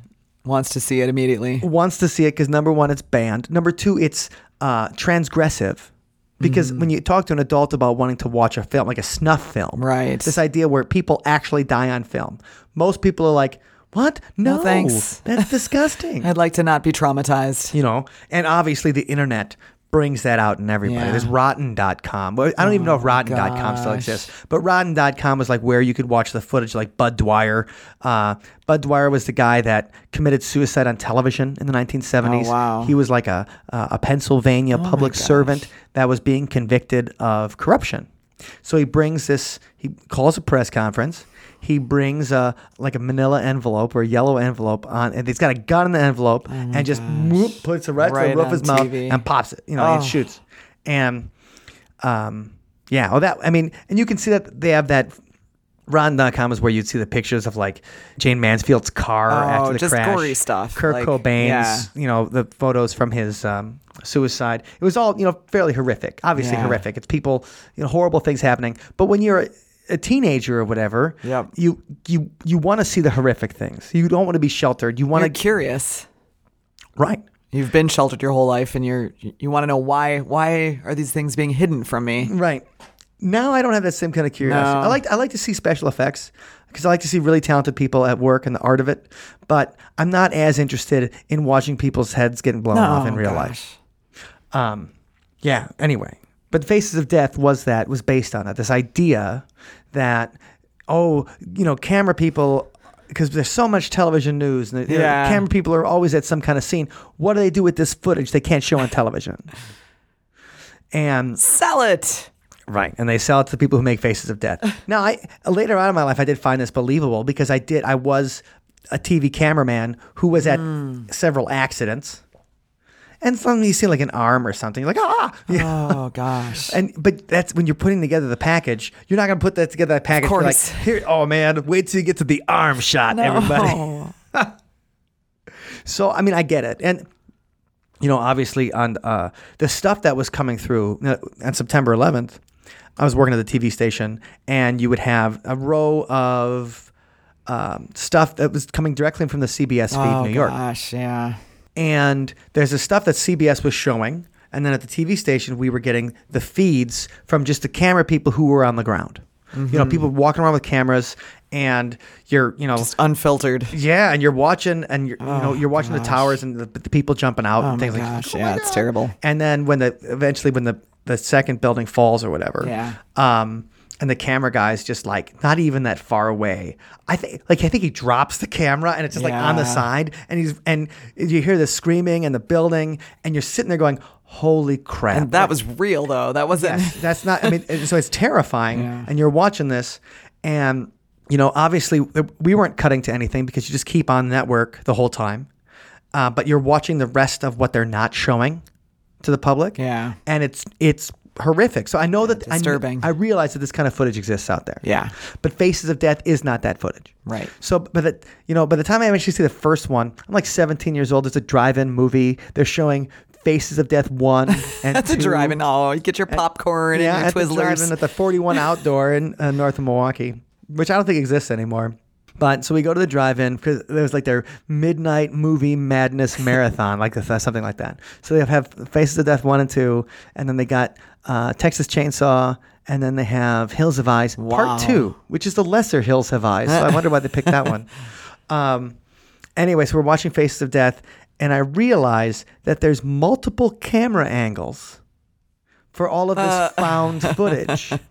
wants to see it immediately. Wants to see it because number one, it's banned. Number two, it's uh, transgressive. Because Mm. when you talk to an adult about wanting to watch a film, like a snuff film, Right. This idea where people actually die on film. Most people are like, "What? No, No, thanks." That's disgusting." I'd like to not be traumatized. you know, and obviously the internet brings that out in everybody. Yeah. There's rotten.com. I don't even know if rotten.com still exists, but rotten.com was like where you could watch the footage like Budd Dwyer. Uh, Budd Dwyer was the guy that committed suicide on television in the 1970s. Oh, wow. He was like a, a Pennsylvania public servant that was being convicted of corruption. So he brings this, he calls a press conference. He brings a like a manila envelope or a yellow envelope on, and he's got a gun in the envelope, and just whoop, puts it right, to Oh the roof of his mouth TV. and pops it. You know, and Oh. shoots. And um, yeah, well, that I mean, and you can see that they have that. Rotten.com is where you'd see the pictures of like Jayne Mansfield's car Oh, after the just crash. gory stuff, Kurt like, Cobain's, yeah. you know, the photos from his um, suicide. It was all, you know, fairly horrific. Obviously Yeah. horrific. It's people, you know, horrible things happening. But when you're a, teenager or whatever, Yep. you you you want to see the horrific things. You don't want to be sheltered. You want to curious. right. You've been sheltered your whole life, and you're you want to know why why are these things being hidden from me? Right. Now I don't have that same kind of curiosity. No. I like I like to see special effects because I like to see really talented people at work and the art of it. But I'm not as interested in watching people's heads getting blown off in real life. Um, yeah. Anyway, but Faces of Death was that was based on that. This idea that oh, you know, camera people. Because there's so much television news, and the, you know, Yeah. camera people are always at some kind of scene. What do they do with this footage they can't show on television? And Sell it. Right, and they sell it to the people who make faces of death. now, I later on in my life, I did find this believable because I did. I was a TV cameraman who was at mm. several accidents, and suddenly you see like an arm or something, you're like ah, yeah. Oh gosh. And but that's when you're putting together the package. You're not gonna put that together that package. You're like here. Oh man, wait till you get to the arm shot, everybody. So I mean, I get it, and you know, obviously on uh, the stuff that was coming through uh, on September 11th, I was working at the TV station, and you would have a row of um, stuff that was coming directly from the CBS feed oh in New York, gosh, yeah. And there's the stuff that CBS was showing, and then at the TV station we were getting the feeds from just the camera people who were on the ground. You know, people walking around with cameras, and you're, you know, Just unfiltered. yeah, and you're watching, and you're, you know, Oh, you're watching the towers and the, the people jumping out Oh and things like. gosh, "Oh yeah, it's God." terrible. And then when the eventually when the the second building falls or whatever, Yeah. um, and the camera guy's just like not even that far away. I think like I think he drops the camera and it's just like on the side, and he's and you hear the screaming and the building, and you're sitting there going, "Holy crap!" And that was real though. That wasn't. Yes, that's not. I mean, so it's terrifying, Yeah. and you're watching this, and you know, obviously, we weren't cutting to anything because you just keep on network the whole time, uh, but you're watching the rest of what they're not showing to the public, Yeah. and it's it's horrific. So I know that I disturbing. I, realize that this kind of footage exists out there. Yeah. but Faces of Death is not that footage. Right. So, but the, you know, by the time I actually see the first one, I'm like 17 years old. It's a drive-in movie. They're showing Faces of Death one and That's a two. driving. Oh, you get your popcorn Yeah, and your the drive-in at the 41 Outdoor in uh, north of Milwaukee, which I don't think exists anymore. But so we go to the drive-in because there was like their midnight movie madness marathon, like something like that. So they have Faces of Death one and two, and then they got uh, Texas Chainsaw, and then they have Hills Have Eyes Wow. Part Two, which is the lesser Hills Have Eyes. So I wonder why they picked that one. Um, anyway, so we're watching Faces of Death, and I realize that there's multiple camera angles for all of this Uh. found footage. Right.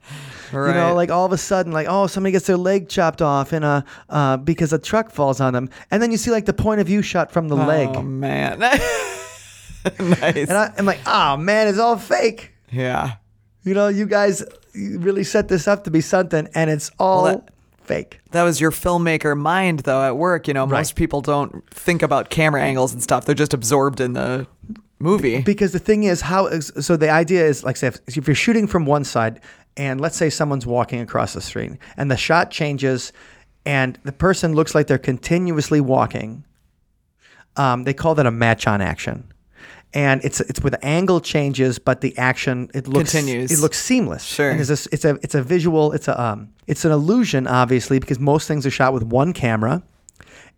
You know, like all of a sudden, like oh, somebody gets their leg chopped off in a uh, because a truck falls on them, and then you see like the point of view shot from the leg, Oh man. nice. and I, I'm like, oh man, it's all fake. Yeah. You know, you guys really set this up to be something, and it's all Well, that- fake. That was your filmmaker mind, though, at work. You know, most people don't think about camera angles and stuff. They're just absorbed in the movie. Because the thing is, how so the idea is like, say, if, if you're shooting from one side, and let's say someone's walking across the street, and the shot changes, and the person looks like they're continuously walking. Um, they call that a match on action, and it's it's where the angle changes, but the action it looks Continues. It looks seamless. Sure. And there's this, it's a it's a visual. It's a um, it's an illusion, obviously, because most things are shot with one camera.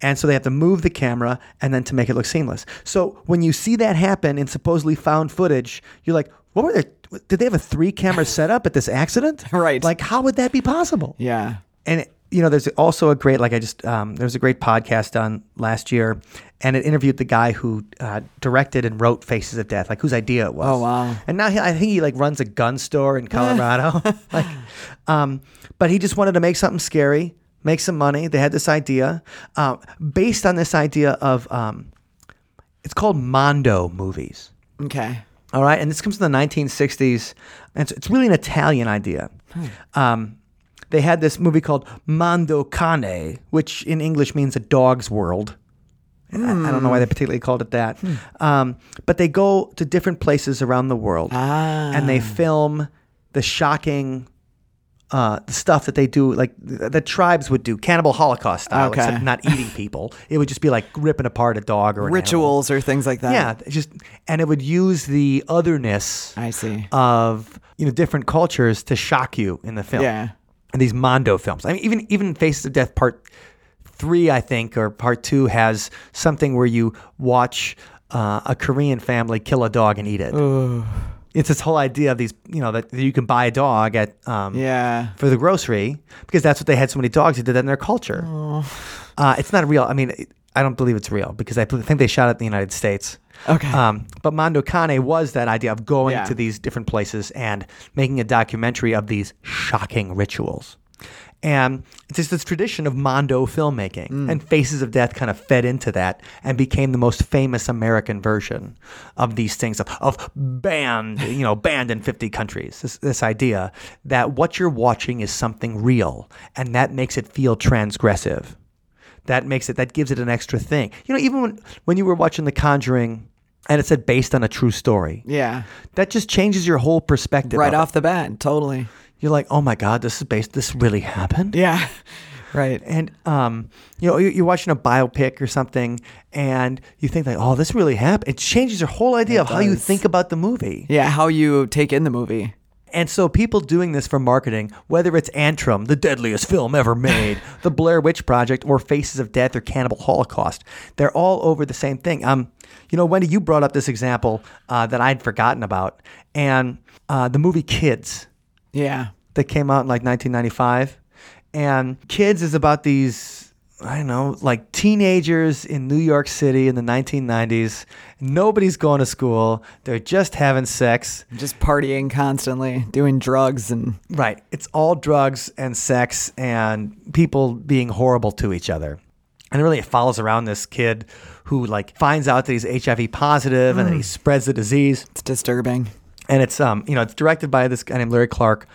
And so they have to move the camera and then to make it look seamless. So when you see that happen in supposedly found footage, you're like, what were they? Did they have a three camera setup at this accident? Right. Like, how would that be possible? yeah. And it, you know, there's also a great like I just um, there was a great podcast done last year, and it interviewed the guy who uh, directed and wrote Faces of Death, like whose idea it was. Oh, wow. And now he, I think he like runs a gun store in Colorado, like, um, but he just wanted to make something scary, make some money. They had this idea uh, based on this idea of um, it's called Mondo movies. Okay. All right, and this comes from the 1960s, and it's, it's really an Italian idea. Um, they had this movie called Mondo Cane, which in English means a dog's world. I, I don't know why they particularly called it that, um, but they go to different places around the world, Ah. and they film the shocking. Uh, the stuff that they do, like the, the tribes would do, cannibal Holocaust style, Okay. except not eating people. It would just be like ripping apart a dog or animal. Rituals or things like that. Yeah, just and it would use the otherness I see. of you know different cultures to shock you in the film. Yeah. And these Mondo films. I mean, even even Faces of Death Part Three, I think, or Part Two has something where you watch uh, a Korean family kill a dog and eat it. It's this whole idea of these, you know, that you can buy a dog at um, Yeah. for the grocery because that's what they had so many dogs who did that in their culture. Uh, it's not real. I mean, I don't believe it's real because I think they shot it in the United States. Okay. Um, but Mondo Cane was that idea of going Yeah. to these different places and making a documentary of these shocking rituals. And it's just this tradition of Mondo filmmaking, Mm. and Faces of Death kind of fed into that and became the most famous American version of these things of, of banned, you know, banned in 50 countries. This, this idea that what you're watching is something real, and that makes it feel transgressive. That makes it, that gives it an extra thing. You know, even when, when you were watching The Conjuring and it said based on a true story, Yeah. that just changes your whole perspective. Right of it. off the bat. Totally. You're like, oh my God, this is based, this really happened? Yeah. Right. And um, you know, you- you're watching a biopic or something, and you think like, "Oh, this really happened." It changes your whole idea of how you think about the movie. Yeah, how you take in the movie. And so people doing this for marketing, whether it's Antrum, the deadliest film ever made, the Blair Witch Project, or Faces of Death or Cannibal Holocaust, they're all over the same thing. Um, you know, Wendy, you brought up this example uh, that I'd forgotten about, and uh, the movie Kids Yeah. that came out in like 1995. And Kids is about these, I don't know, like teenagers in New York City in the 1990s. Nobody's going to school. They're just having sex. Just partying constantly, doing drugs and Right. It's all drugs and sex and people being horrible to each other. And really, it follows around this kid who like finds out that he's HIV positive and then he spreads the disease. it's disturbing. And it's um you know it's directed by this guy named Larry Clark,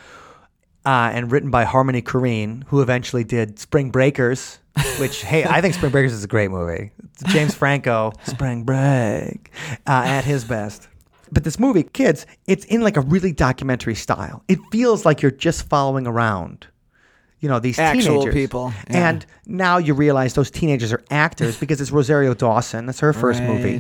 uh, and written by Harmony Korine, who eventually did Spring Breakers. Which hey, I think Spring Breakers is a great movie. It's James Franco, Spring Break, uh, at his best. But this movie, kids, it's in like a really documentary style. It feels like you're just following around, you know, these Actual teenagers. people, yeah. And now you realize those teenagers are actors because it's Rosario Dawson. That's her first movie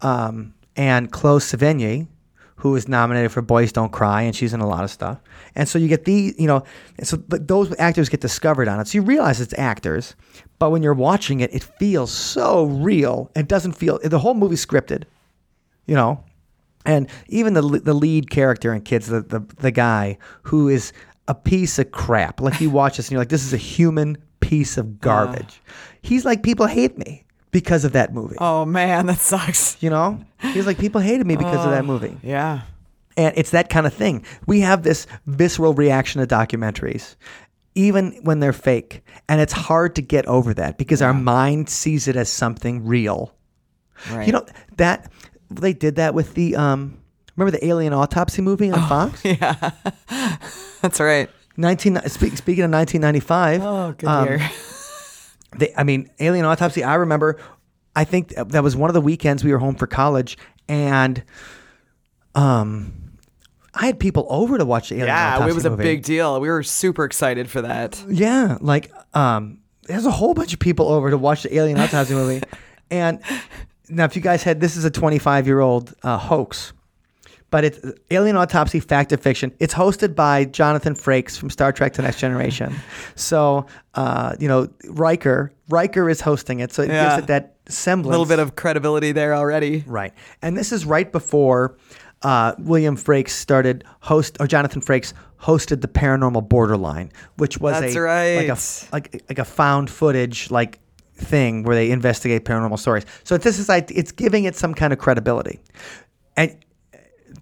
um, and Chloe Sevigny, who is nominated for Boys Don't Cry, and she's in a lot of stuff. And so you get the, you know, so but those actors get discovered on it. So you realize it's actors, but when you're watching it, it feels so real. It doesn't feel the whole movie's scripted, you know. And even the the lead character in Kids, the the, the guy who is a piece of crap. Like you watch this and you're like, this is a human piece of garbage. He's like, people hate me because of that movie. Oh man, that sucks. You know, he's like people hated me because of that movie, Yeah. and it's that kind of thing. We have this visceral reaction to documentaries, even when they're fake, and it's hard to get over that because our mind sees it as something real. Right. You know that they did that with the um. Remember the alien autopsy movie on Fox? yeah. That's right. Nineteen. Speak, speaking of nineteen ninety five. Oh, good um, year. they, I mean, Alien Autopsy. I remember. I think that was one of the weekends we were home for college, and um, I had people over to watch the Alien Yeah, Autopsy it was a movie. big deal. We were super excited for that. Yeah, like um, there's a whole bunch of people over to watch the Alien Autopsy movie, and now if you guys had this is a 25 year old uh, hoax. But it's Alien Autopsy Fact or Fiction. It's hosted by Jonathan Frakes from Star Trek: The Next Generation. So, uh, you know, Riker, Riker is hosting it, so it Yeah. gives it that semblance. A little bit of credibility there already. Right. And this is right before uh, William Frakes started host or Jonathan Frakes hosted the Paranormal Borderline, which was That's a right. like a like like a found footage like thing where they investigate paranormal stories. So this is like it's giving it some kind of credibility. And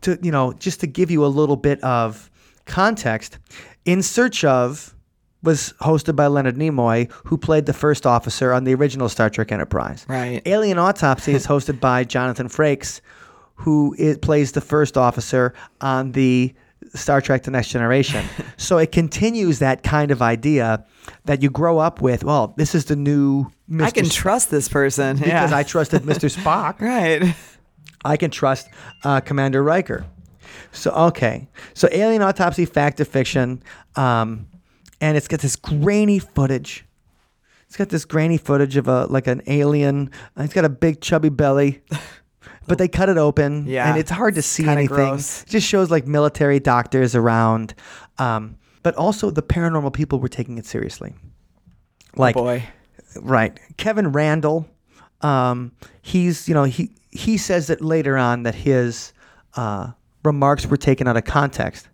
to you know, just to give you a little bit of context, In Search of was hosted by Leonard Nimoy, who played the first officer on the original Star Trek Enterprise. Right. Alien Autopsy is hosted by Jonathan Frakes, who plays the first officer on the Star Trek: The Next Generation. so it continues that kind of idea that you grow up with. Well, this is the new Mr. I can Sp- trust this person. because yeah. I trusted Mr. Spock. right. I can trust uh, Commander Riker. So okay, so Alien Autopsy, fact or fiction, um, and it's got this grainy footage. It's got this grainy footage of a like an alien. It's got a big chubby belly, but they cut it open, Yeah, and it's hard to see kinda anything. gross. It just shows like military doctors around, um, but also the paranormal people were taking it seriously. Like Boy. Right. Kevin Randle, um, he's, you know, he, he says that later on that his uh, remarks were taken out of context.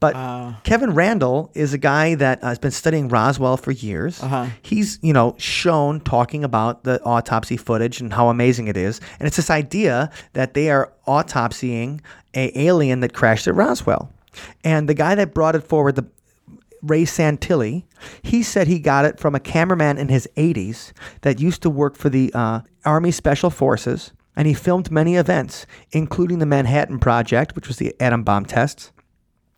But Oh. Kevin Randle is a guy that uh, has been studying Roswell for years. Uh-huh. He's, you know, shown talking about the autopsy footage and how amazing it is. And it's this idea that they are autopsying a alien that crashed at Roswell. And the guy that brought it forward, the Ray Santilli, he said he got it from a cameraman in his 80s that used to work for the uh, Army Special Forces, and he filmed many events, including the Manhattan Project, which was the atom bomb tests.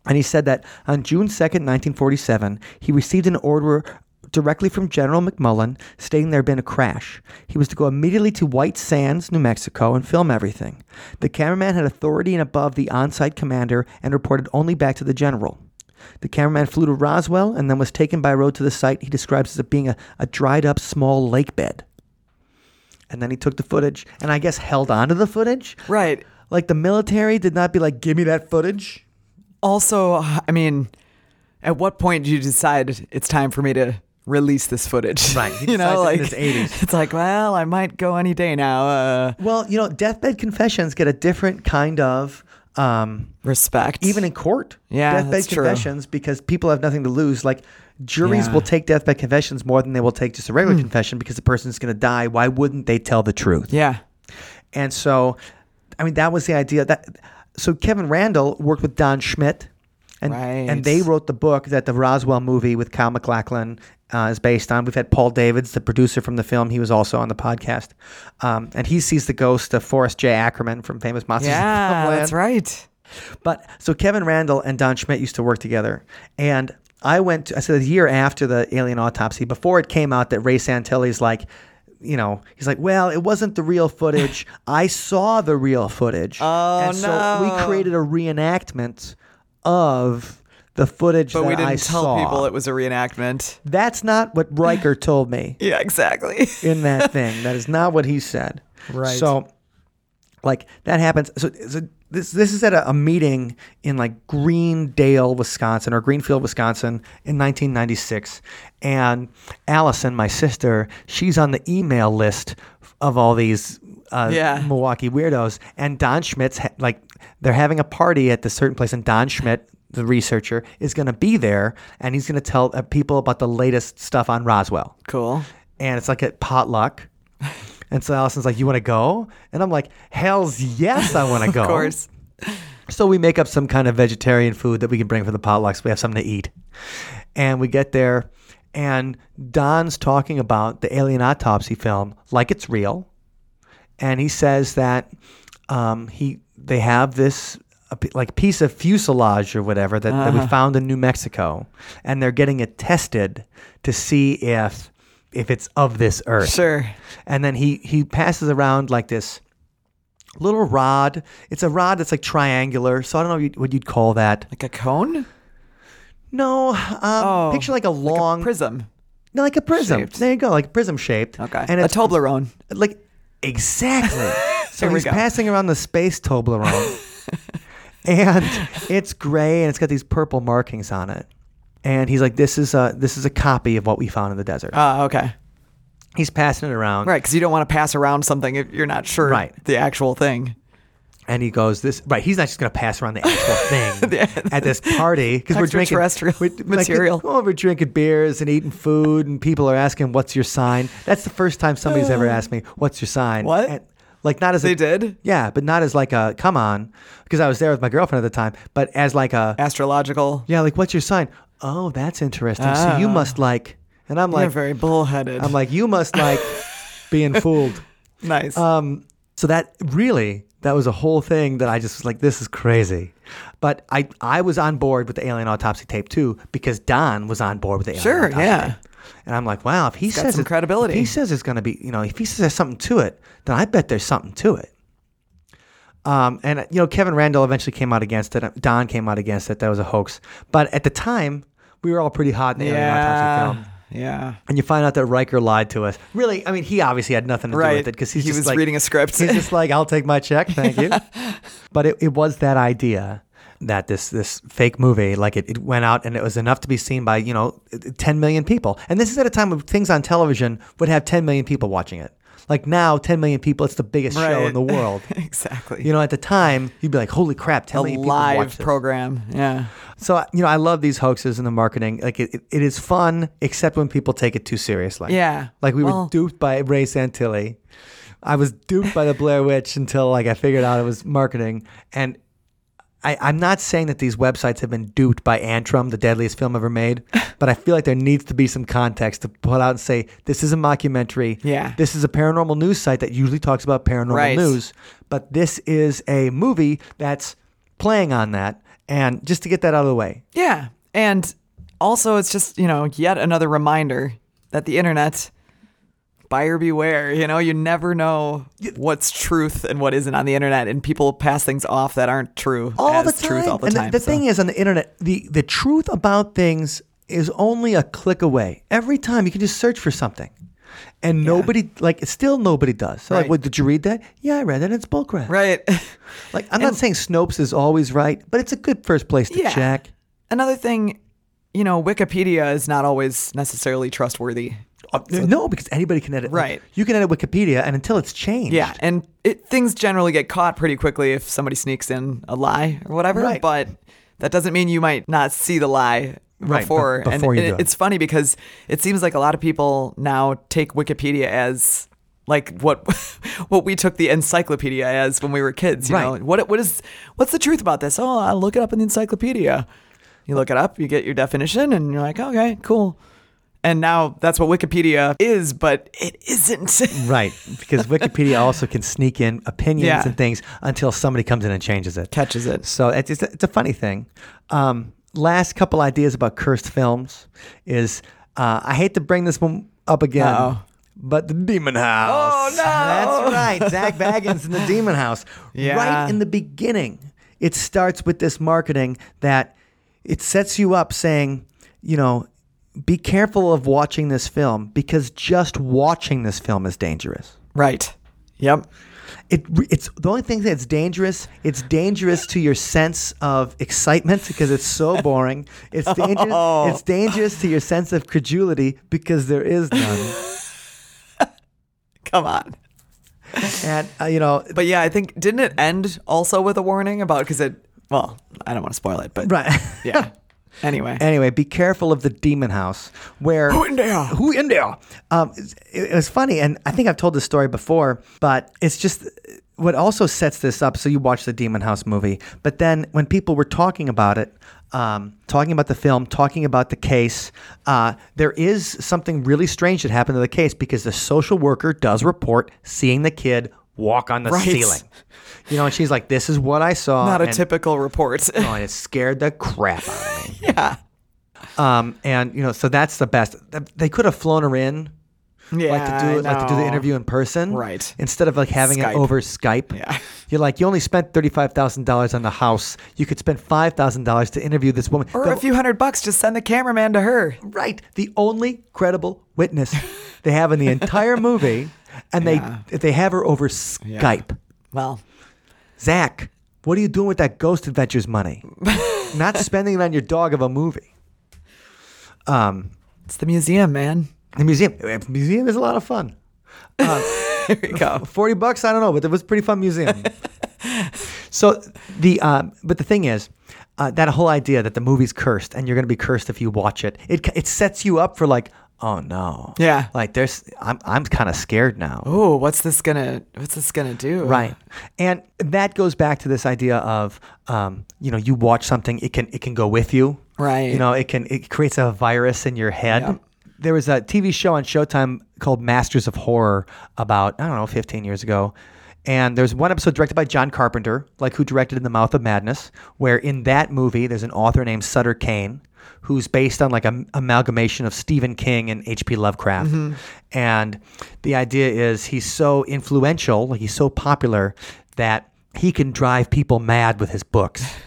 And he said that on June 2nd, 1947, he received an order directly from General McMullen stating there had been a crash. He was to go immediately to White Sands, New Mexico, and film everything. The cameraman had authority and above the on site commander and reported only back to the general. The cameraman flew to Roswell and then was taken by road to the site he describes as being a, a dried up small lake bed. And then he took the footage and I guess held onto the footage. Right. Like the military did not be like, give me that footage. Also, I mean, at what point do you decide it's time for me to release this footage? Right, you know, like it in his 80s. it's like, well, I might go any day now. Uh, Well, you know, deathbed confessions get a different kind of um, respect. even in court. Yeah, deathbed that's true. confessions because people have nothing to lose. Like juries Yeah. will take deathbed confessions more than they will take just a regular confession because the person's going to die. Why wouldn't they tell the truth? yeah. And so, I mean, that was the idea. That so Kevin Randle worked with Don Schmitt, and Right. and they wrote the book that the Roswell movie with Kyle MacLachlan uh, is based on. We've had Paul Davids, the producer from the film. He was also on the podcast, um, and he sees the ghost of Forrest J. Ackerman from famous Monsters. Yeah, that's right. But so Kevin Randle and Don Schmitt used to work together, and I went. To, I said a year after the alien autopsy, before it came out that Ray Santilli's like, you know, he's like, well, it wasn't the real footage. I saw the real footage, Oh, and so we created a reenactment of the footage But that we didn't I tell saw. people it was a reenactment. That's not what Riker told me Yeah, exactly. in that thing. That is not what he said. Right. So, like that happens. So, so this this is at a, a meeting in like Greendale, Wisconsin, or Greenfield, Wisconsin, in 1996, and Allison, my sister, she's on the email list of all these. Uh, Yeah. Milwaukee weirdos and Don Schmitt's ha- like they're having a party at this certain place and Don Schmitt the researcher is going to be there and he's going to tell uh, people about the latest stuff on Roswell cool. and it's like a potluck. And so Allison's like, "You want to go?" And I'm like, "Hell's yes, I want to go." Of course. So we make up some kind of vegetarian food that we can bring for the potlucks. We have something to eat, and we get there, and Don's talking about the alien autopsy film like it's real, and he says that um, he they have this like piece of fuselage or whatever that, that we found in New Mexico, and they're getting it tested to see if if it's of this earth. Sure. And then he he passes around like this little rod. It's a rod that's like triangular. So I don't know what you'd, call that. Like a cone? No, um, picture like a long, Prism. no, like a prism. Shaped. There you go, like prism shaped. Okay. and a Toblerone. like exactly. so he's go. passing around the space Toblerone, and it's gray and it's got these purple markings on it. And he's like, "This is a this is a copy of what we found in the desert." Oh, okay. he's passing it around, Right, because you don't want to pass around something if you're not sure Right. the actual thing. And he goes, "This right." He's not just going to pass around the actual thing at this party because we're drinking Extraterrestrial material. Oh, we're drinking beers and eating food, and people are asking, "What's your sign?" That's the first time somebody's ever asked me, "What's your sign?" What? And, like not as They a, did? yeah, but not as like a come on, because I was there with my girlfriend at the time, but as like a Astrological. yeah, like what's your sign? Oh, that's interesting. So you Ah. must like, and I'm You're like, very bullheaded. I'm like, you must like being fooled. nice. Um, so that really, that was a whole thing that I just was like, this is crazy. But I, I was on board with the alien autopsy tape too because Don was on board with the alien Sure, autopsy yeah. tape. And I'm like, wow, if he got says some it- credibility. if he says it's going to be, you know, if he says there's something to it, then I bet there's something to it. Um, and you know, Kevin Randle eventually came out against it. Don came out against it. That was a hoax. But at the time, we were all pretty hot in the alien autopsy yeah. film. Yeah. And you find out that Riker lied to us. Really, I mean, he obviously had nothing to do with it because he's he just was like, reading a script. He's just like, I'll take my check, thank you. but it, it was that idea that this this fake movie, like it, it went out and it was enough to be seen by, you know, 10 million people. And this is at a time when things on television would have 10 million people watching it. Like now, 10 million people, it's the biggest show in the world. exactly. You know, at the time, you'd be like, holy crap, 10 a million people watch live this. program. Yeah. So, you know, I love these hoaxes and the marketing. Like, it, it, it is fun, except when people take it too seriously. Yeah. Like we Well- were duped by Ray Santilli. I was duped by the Blair Witch until like I figured out it was marketing. And I, I'm not saying that these websites have been duped by Antrum, the deadliest film ever made, but I feel like there needs to be some context to put out and say this is a mockumentary. Yeah. This is a paranormal news site that usually talks about paranormal Right. news, but this is a movie that's playing on that. And just to get that out of the way, Yeah. And also, it's just, you know, yet another reminder that the internet buyer beware. You know, you never know what's truth and what isn't on the internet, and people pass things off that aren't true all the time. truth all the and time. the, the so- thing is, on the internet, the the truth about things is only a click away. Every time you can just search for something, and nobody like still nobody does. So like, what did you read that? Yeah, I read it. It's bullcrap. right. Like I'm not saying Snopes is always right, but it's a good first place to Yeah. check. Another thing, you know, Wikipedia is not always necessarily trustworthy. Uh, no, because anybody can edit. Right. you can edit Wikipedia, and until it's changed. Yeah, and it, things generally get caught pretty quickly if somebody sneaks in a lie or whatever. Right. But that doesn't mean you might not see the lie Right, be- before. before and you do it. it's funny because it seems like a lot of people now take Wikipedia as like what what we took the encyclopedia as when we were kids. You Right. know, what what is what's the truth about this? Oh, I'll look it up in the encyclopedia. You look it up, you get your definition, and you're like, okay, cool. And now that's what Wikipedia is, but it isn't. Right, because Wikipedia also can sneak in opinions Yeah. and things until somebody comes in and changes it. Catches it. So it's, it's, a, it's a funny thing. Um, last couple ideas about cursed films is uh, I hate to bring this one up again, Uh-oh. but the Demon House. Oh, no. That's right, Zak Bagans in the Demon House. Yeah. Right in the beginning, it starts with this marketing that it sets you up saying, you know, be careful of watching this film because just watching this film is dangerous. Right. Yep. It it's the only thing that's dangerous. It's dangerous to your sense of excitement because it's so boring. It's dangerous. Oh. It's dangerous to your sense of credulity because there is none. Come on. and uh, you know, But yeah, I think didn't it end also with a warning about because it? Well, I don't want to spoil it, but right? yeah. Anyway, anyway, be careful of the demon house where Who in there? Who in there? Um, it, it was funny, and I think I've told this story before, but it's just what also sets this up. So you watch the Demon House movie, but then when people were talking about it, um, talking about the film, talking about the case, uh, there is something really strange that happened to the case because the social worker does report seeing the kid walk on the Right. ceiling. You know, and she's like, "This is what I saw." not a and- typical report. Oh, and it scared the crap out of me. yeah. Um, and you know, so that's the best. They could have flown her in, Yeah. like to do it, like to do the interview in person, Right. Instead of like having Skype. it over Skype. Yeah. You're like, you only spent thirty five thousand dollars on the house. You could spend five thousand dollars to interview this woman. Or The- a few hundred bucks, just send the cameraman to her. right, the only credible witness they have in the entire movie, and Yeah. they they have her over Skype. Well, Zach, what are you doing with that Ghost Adventures money? Not spending it on your dog of a movie. Um. it's the museum, man. The museum. The museum is a lot of fun. Here we go. Forty bucks, I don't know, but it was a pretty fun museum. so the um, but the thing is, uh, that whole idea that the movie's cursed and you're going to be cursed if you watch it, it it sets you up for like, oh no, Yeah. like there's I'm I'm kind of scared now. Oh, what's this gonna? What's this gonna do? Right, and that goes back to this idea of, um, you know, you watch something, it can it can go with you. Right. You know, it can it creates a virus in your head. There was a TV show on Showtime called Masters of Horror about I don't know 15 years ago. And there's one episode directed by John Carpenter, like who directed In the Mouth of Madness, where in that movie there's an author named Sutter Kane, who's based on like an amalgamation of Stephen King and H.P. Lovecraft. And the idea is he's so influential, like he's so popular that he can drive people mad with his books.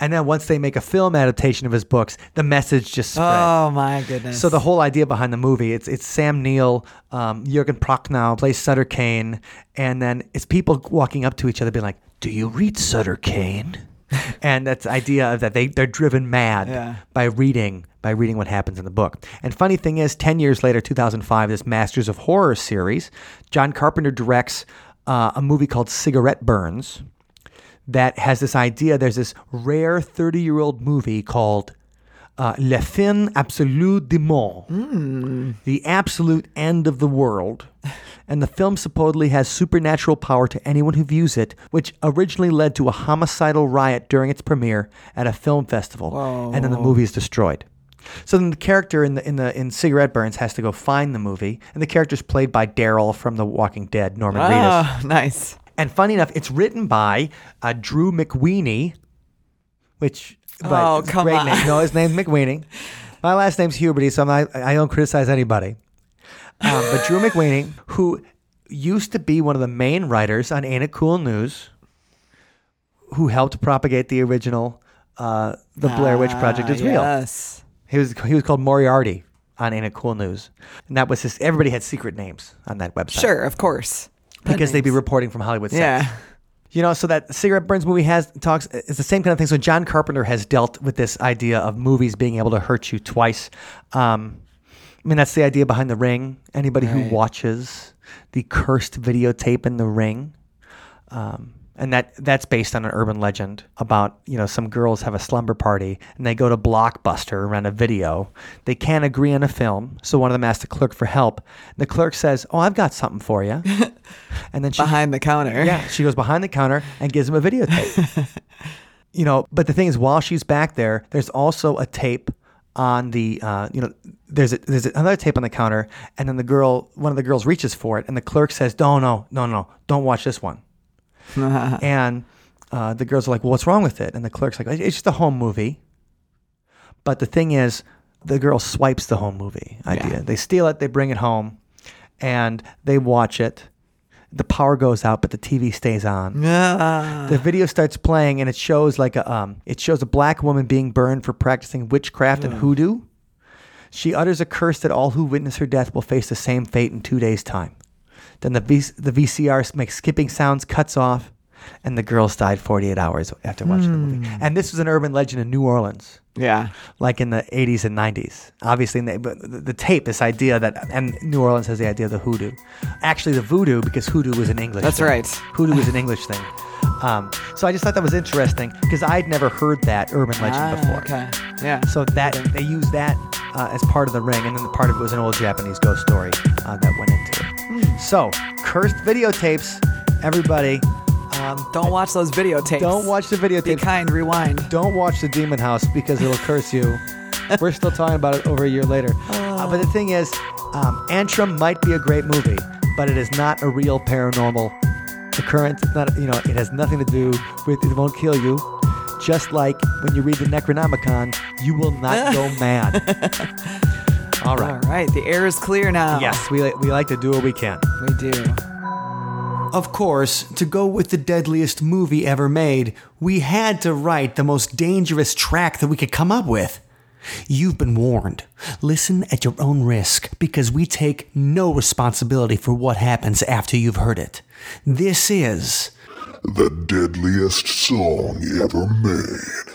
And then once they make a film adaptation of his books, the message just spreads. Oh my goodness. So the whole idea behind the movie, it's it's Sam Neill, um, Jurgen Prochnow plays Sutter Kane, and then it's people walking up to each other, being like, "Do you read Sutter Kane?" and that's the idea of that they they're driven mad Yeah. by reading by reading what happens in the book. And funny thing is, ten years later, 2005, this Masters of Horror series, John Carpenter directs uh, a movie called Cigarette Burns that has this idea. There's this rare 30 year old movie called uh, Le Fin Absolu du Monde, the absolute end of the world. And the film supposedly has supernatural power to anyone who views it, which originally led to a homicidal riot during its premiere at a film festival. And then the movie is destroyed. So then the character in the in the in Cigarette Burns has to go find the movie, and the character is played by Daryl from The Walking Dead, Norman Reedus. Oh, nice. And funny enough, it's written by uh, Drew McWeeny, which Oh, come great on. name. No, his name's McWeeny. My last name's Huberty, so I'm not, I don't criticize anybody. Um, but Drew McWeeny, who used to be one of the main writers on Ain't It Cool News, who helped propagate the original uh, The Blair Witch Project is Ah, real. Yes. He was he was called Moriarty on Ain't It Cool News, and that was his. Everybody had secret names on that website, Sure, of course. because they'd be reporting from Hollywood sets. Yeah. You know, so that cigarette burns movie has talks. It's the same kind of thing. So John Carpenter has dealt with this idea of movies being able to hurt you twice. Um, I mean, that's the idea behind The Ring. Anybody Right. who watches the cursed videotape in The Ring, um, and that that's based on an urban legend about you know some girls have a slumber party and they go to Blockbuster rent a video. They can't agree on a film, so one of them asks the clerk for help. The clerk says, "Oh, I've got something for you," and then she Behind the counter. yeah, she goes behind the counter and gives him a videotape. you know, but the thing is, while she's back there, there's also a tape on the, uh, you know, there's a, there's another tape on the counter, and then the girl, one of the girls reaches for it, and the clerk says, "No, no, no, no, don't watch this one." and uh, the girls are like, "Well, what's wrong with it?" And the clerk's like, "It's just a home movie." But the thing is, the girl swipes the home movie idea. Yeah. They steal it, they bring it home, and they watch it. The power goes out, but the TV stays on. The video starts playing, and it shows like a um, it shows a black woman being burned for practicing witchcraft and hoodoo. She utters a curse that all who witness her death will face the same fate in two days' time. Then the v- the VCR makes skipping sounds, cuts off, and the girls died 48 hours after watching the movie. Hmm. And this was an urban legend in New Orleans yeah. like in the 80s and 90s. Obviously, in the, but the, tape, this idea that, and New Orleans has the idea of the hoodoo. Actually, the voodoo, because hoodoo was an English That's thing. right. Hoodoo is an English thing. Um, so I just thought that was interesting because I'd never heard that urban legend Ah, before. Okay. Yeah. So that they used that uh, as part of the ring, and then the part of it was an old Japanese ghost story uh, that went into it. Hmm. So cursed videotapes, everybody. Um, Don't watch those videotapes. don't watch the videotapes. Be kind. Rewind. Don't watch the Demon House because it'll curse you. We're still talking about it over a year later. Uh, but the thing is, um, Antrum might be a great movie, but it is not a real paranormal occurrence. It's not, you know, it has nothing to do with it won't kill you. Just like when you read the Necronomicon, you will not go mad. All right. All right. The air is clear now. Yes, we, we like to do what we can. We do. Of course, to go with the deadliest movie ever made, we had to write the most dangerous track that we could come up with. You've been warned. Listen at your own risk because we take no responsibility for what happens after you've heard it. This is The deadliest song ever made.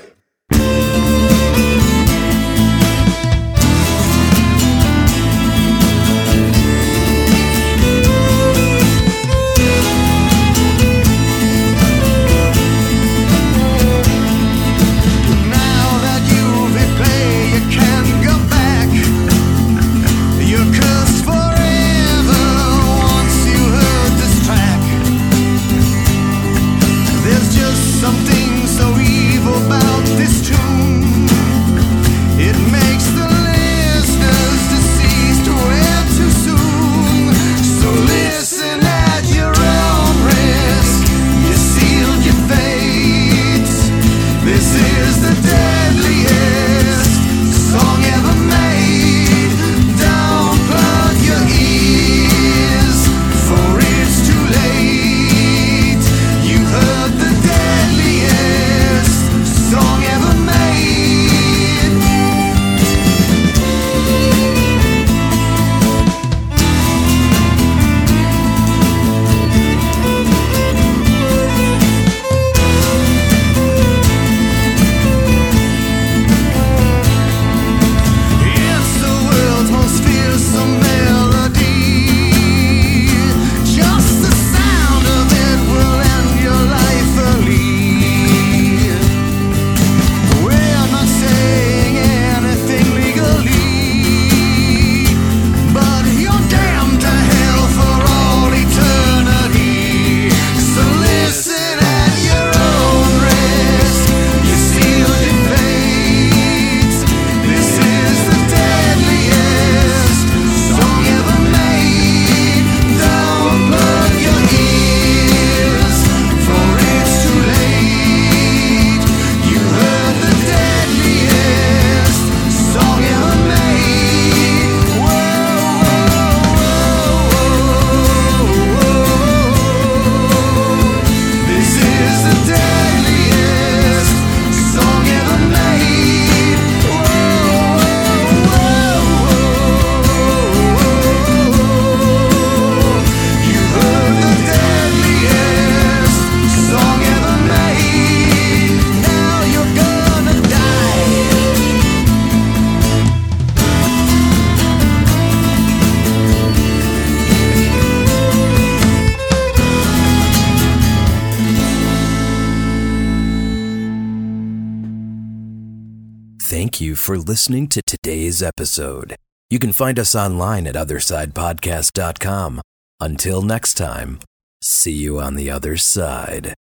For listening to today's episode. You can find us online at OthersidePodcast.com. Until next time, see you on the other side.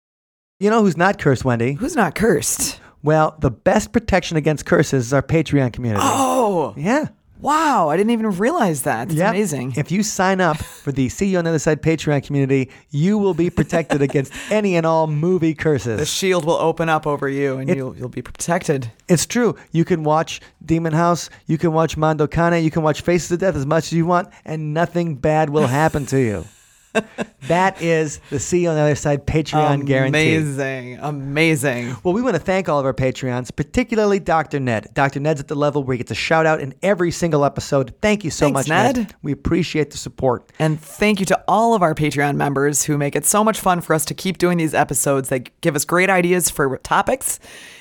You know who's not cursed, Wendy? Who's not cursed? Well, the best protection against curses is our Patreon community. Oh, Yeah. Wow. I didn't even realize that. It's Yep. amazing. If you sign up for the See You on the Other Side Patreon community, you will be protected against any and all movie curses. the shield will open up over you and It- you'll, you'll be protected. It's true. You can watch Demon House, you can watch Mondo Cane, you can watch Faces of Death as much as you want, and nothing bad will happen to you. that is the See You on the Other Side Patreon guarantee. Amazing. Amazing. Well, we want to thank all of our Patreons, particularly Dr. Ned. Dr. Ned's at the level where he gets a shout out in every single episode. Thank you so Thanks, much, Ned. Ned. We appreciate the support. And thank you to all of our Patreon members who make it so much fun for us to keep doing these episodes. They give us great ideas for topics,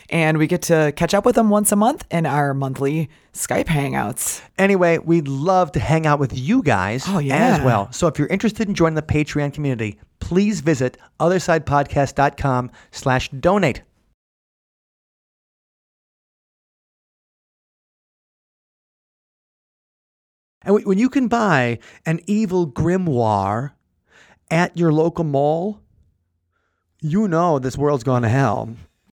and we get to catch up with them once a month in our monthly Skype hangouts. Anyway, we'd love to hang out with you guys Oh, yeah. as well. So if you're interested in joining the Patreon community, please visit othersidepodcast.com slash donate. And when you can buy an evil grimoire at your local mall, you know this world's gone to hell.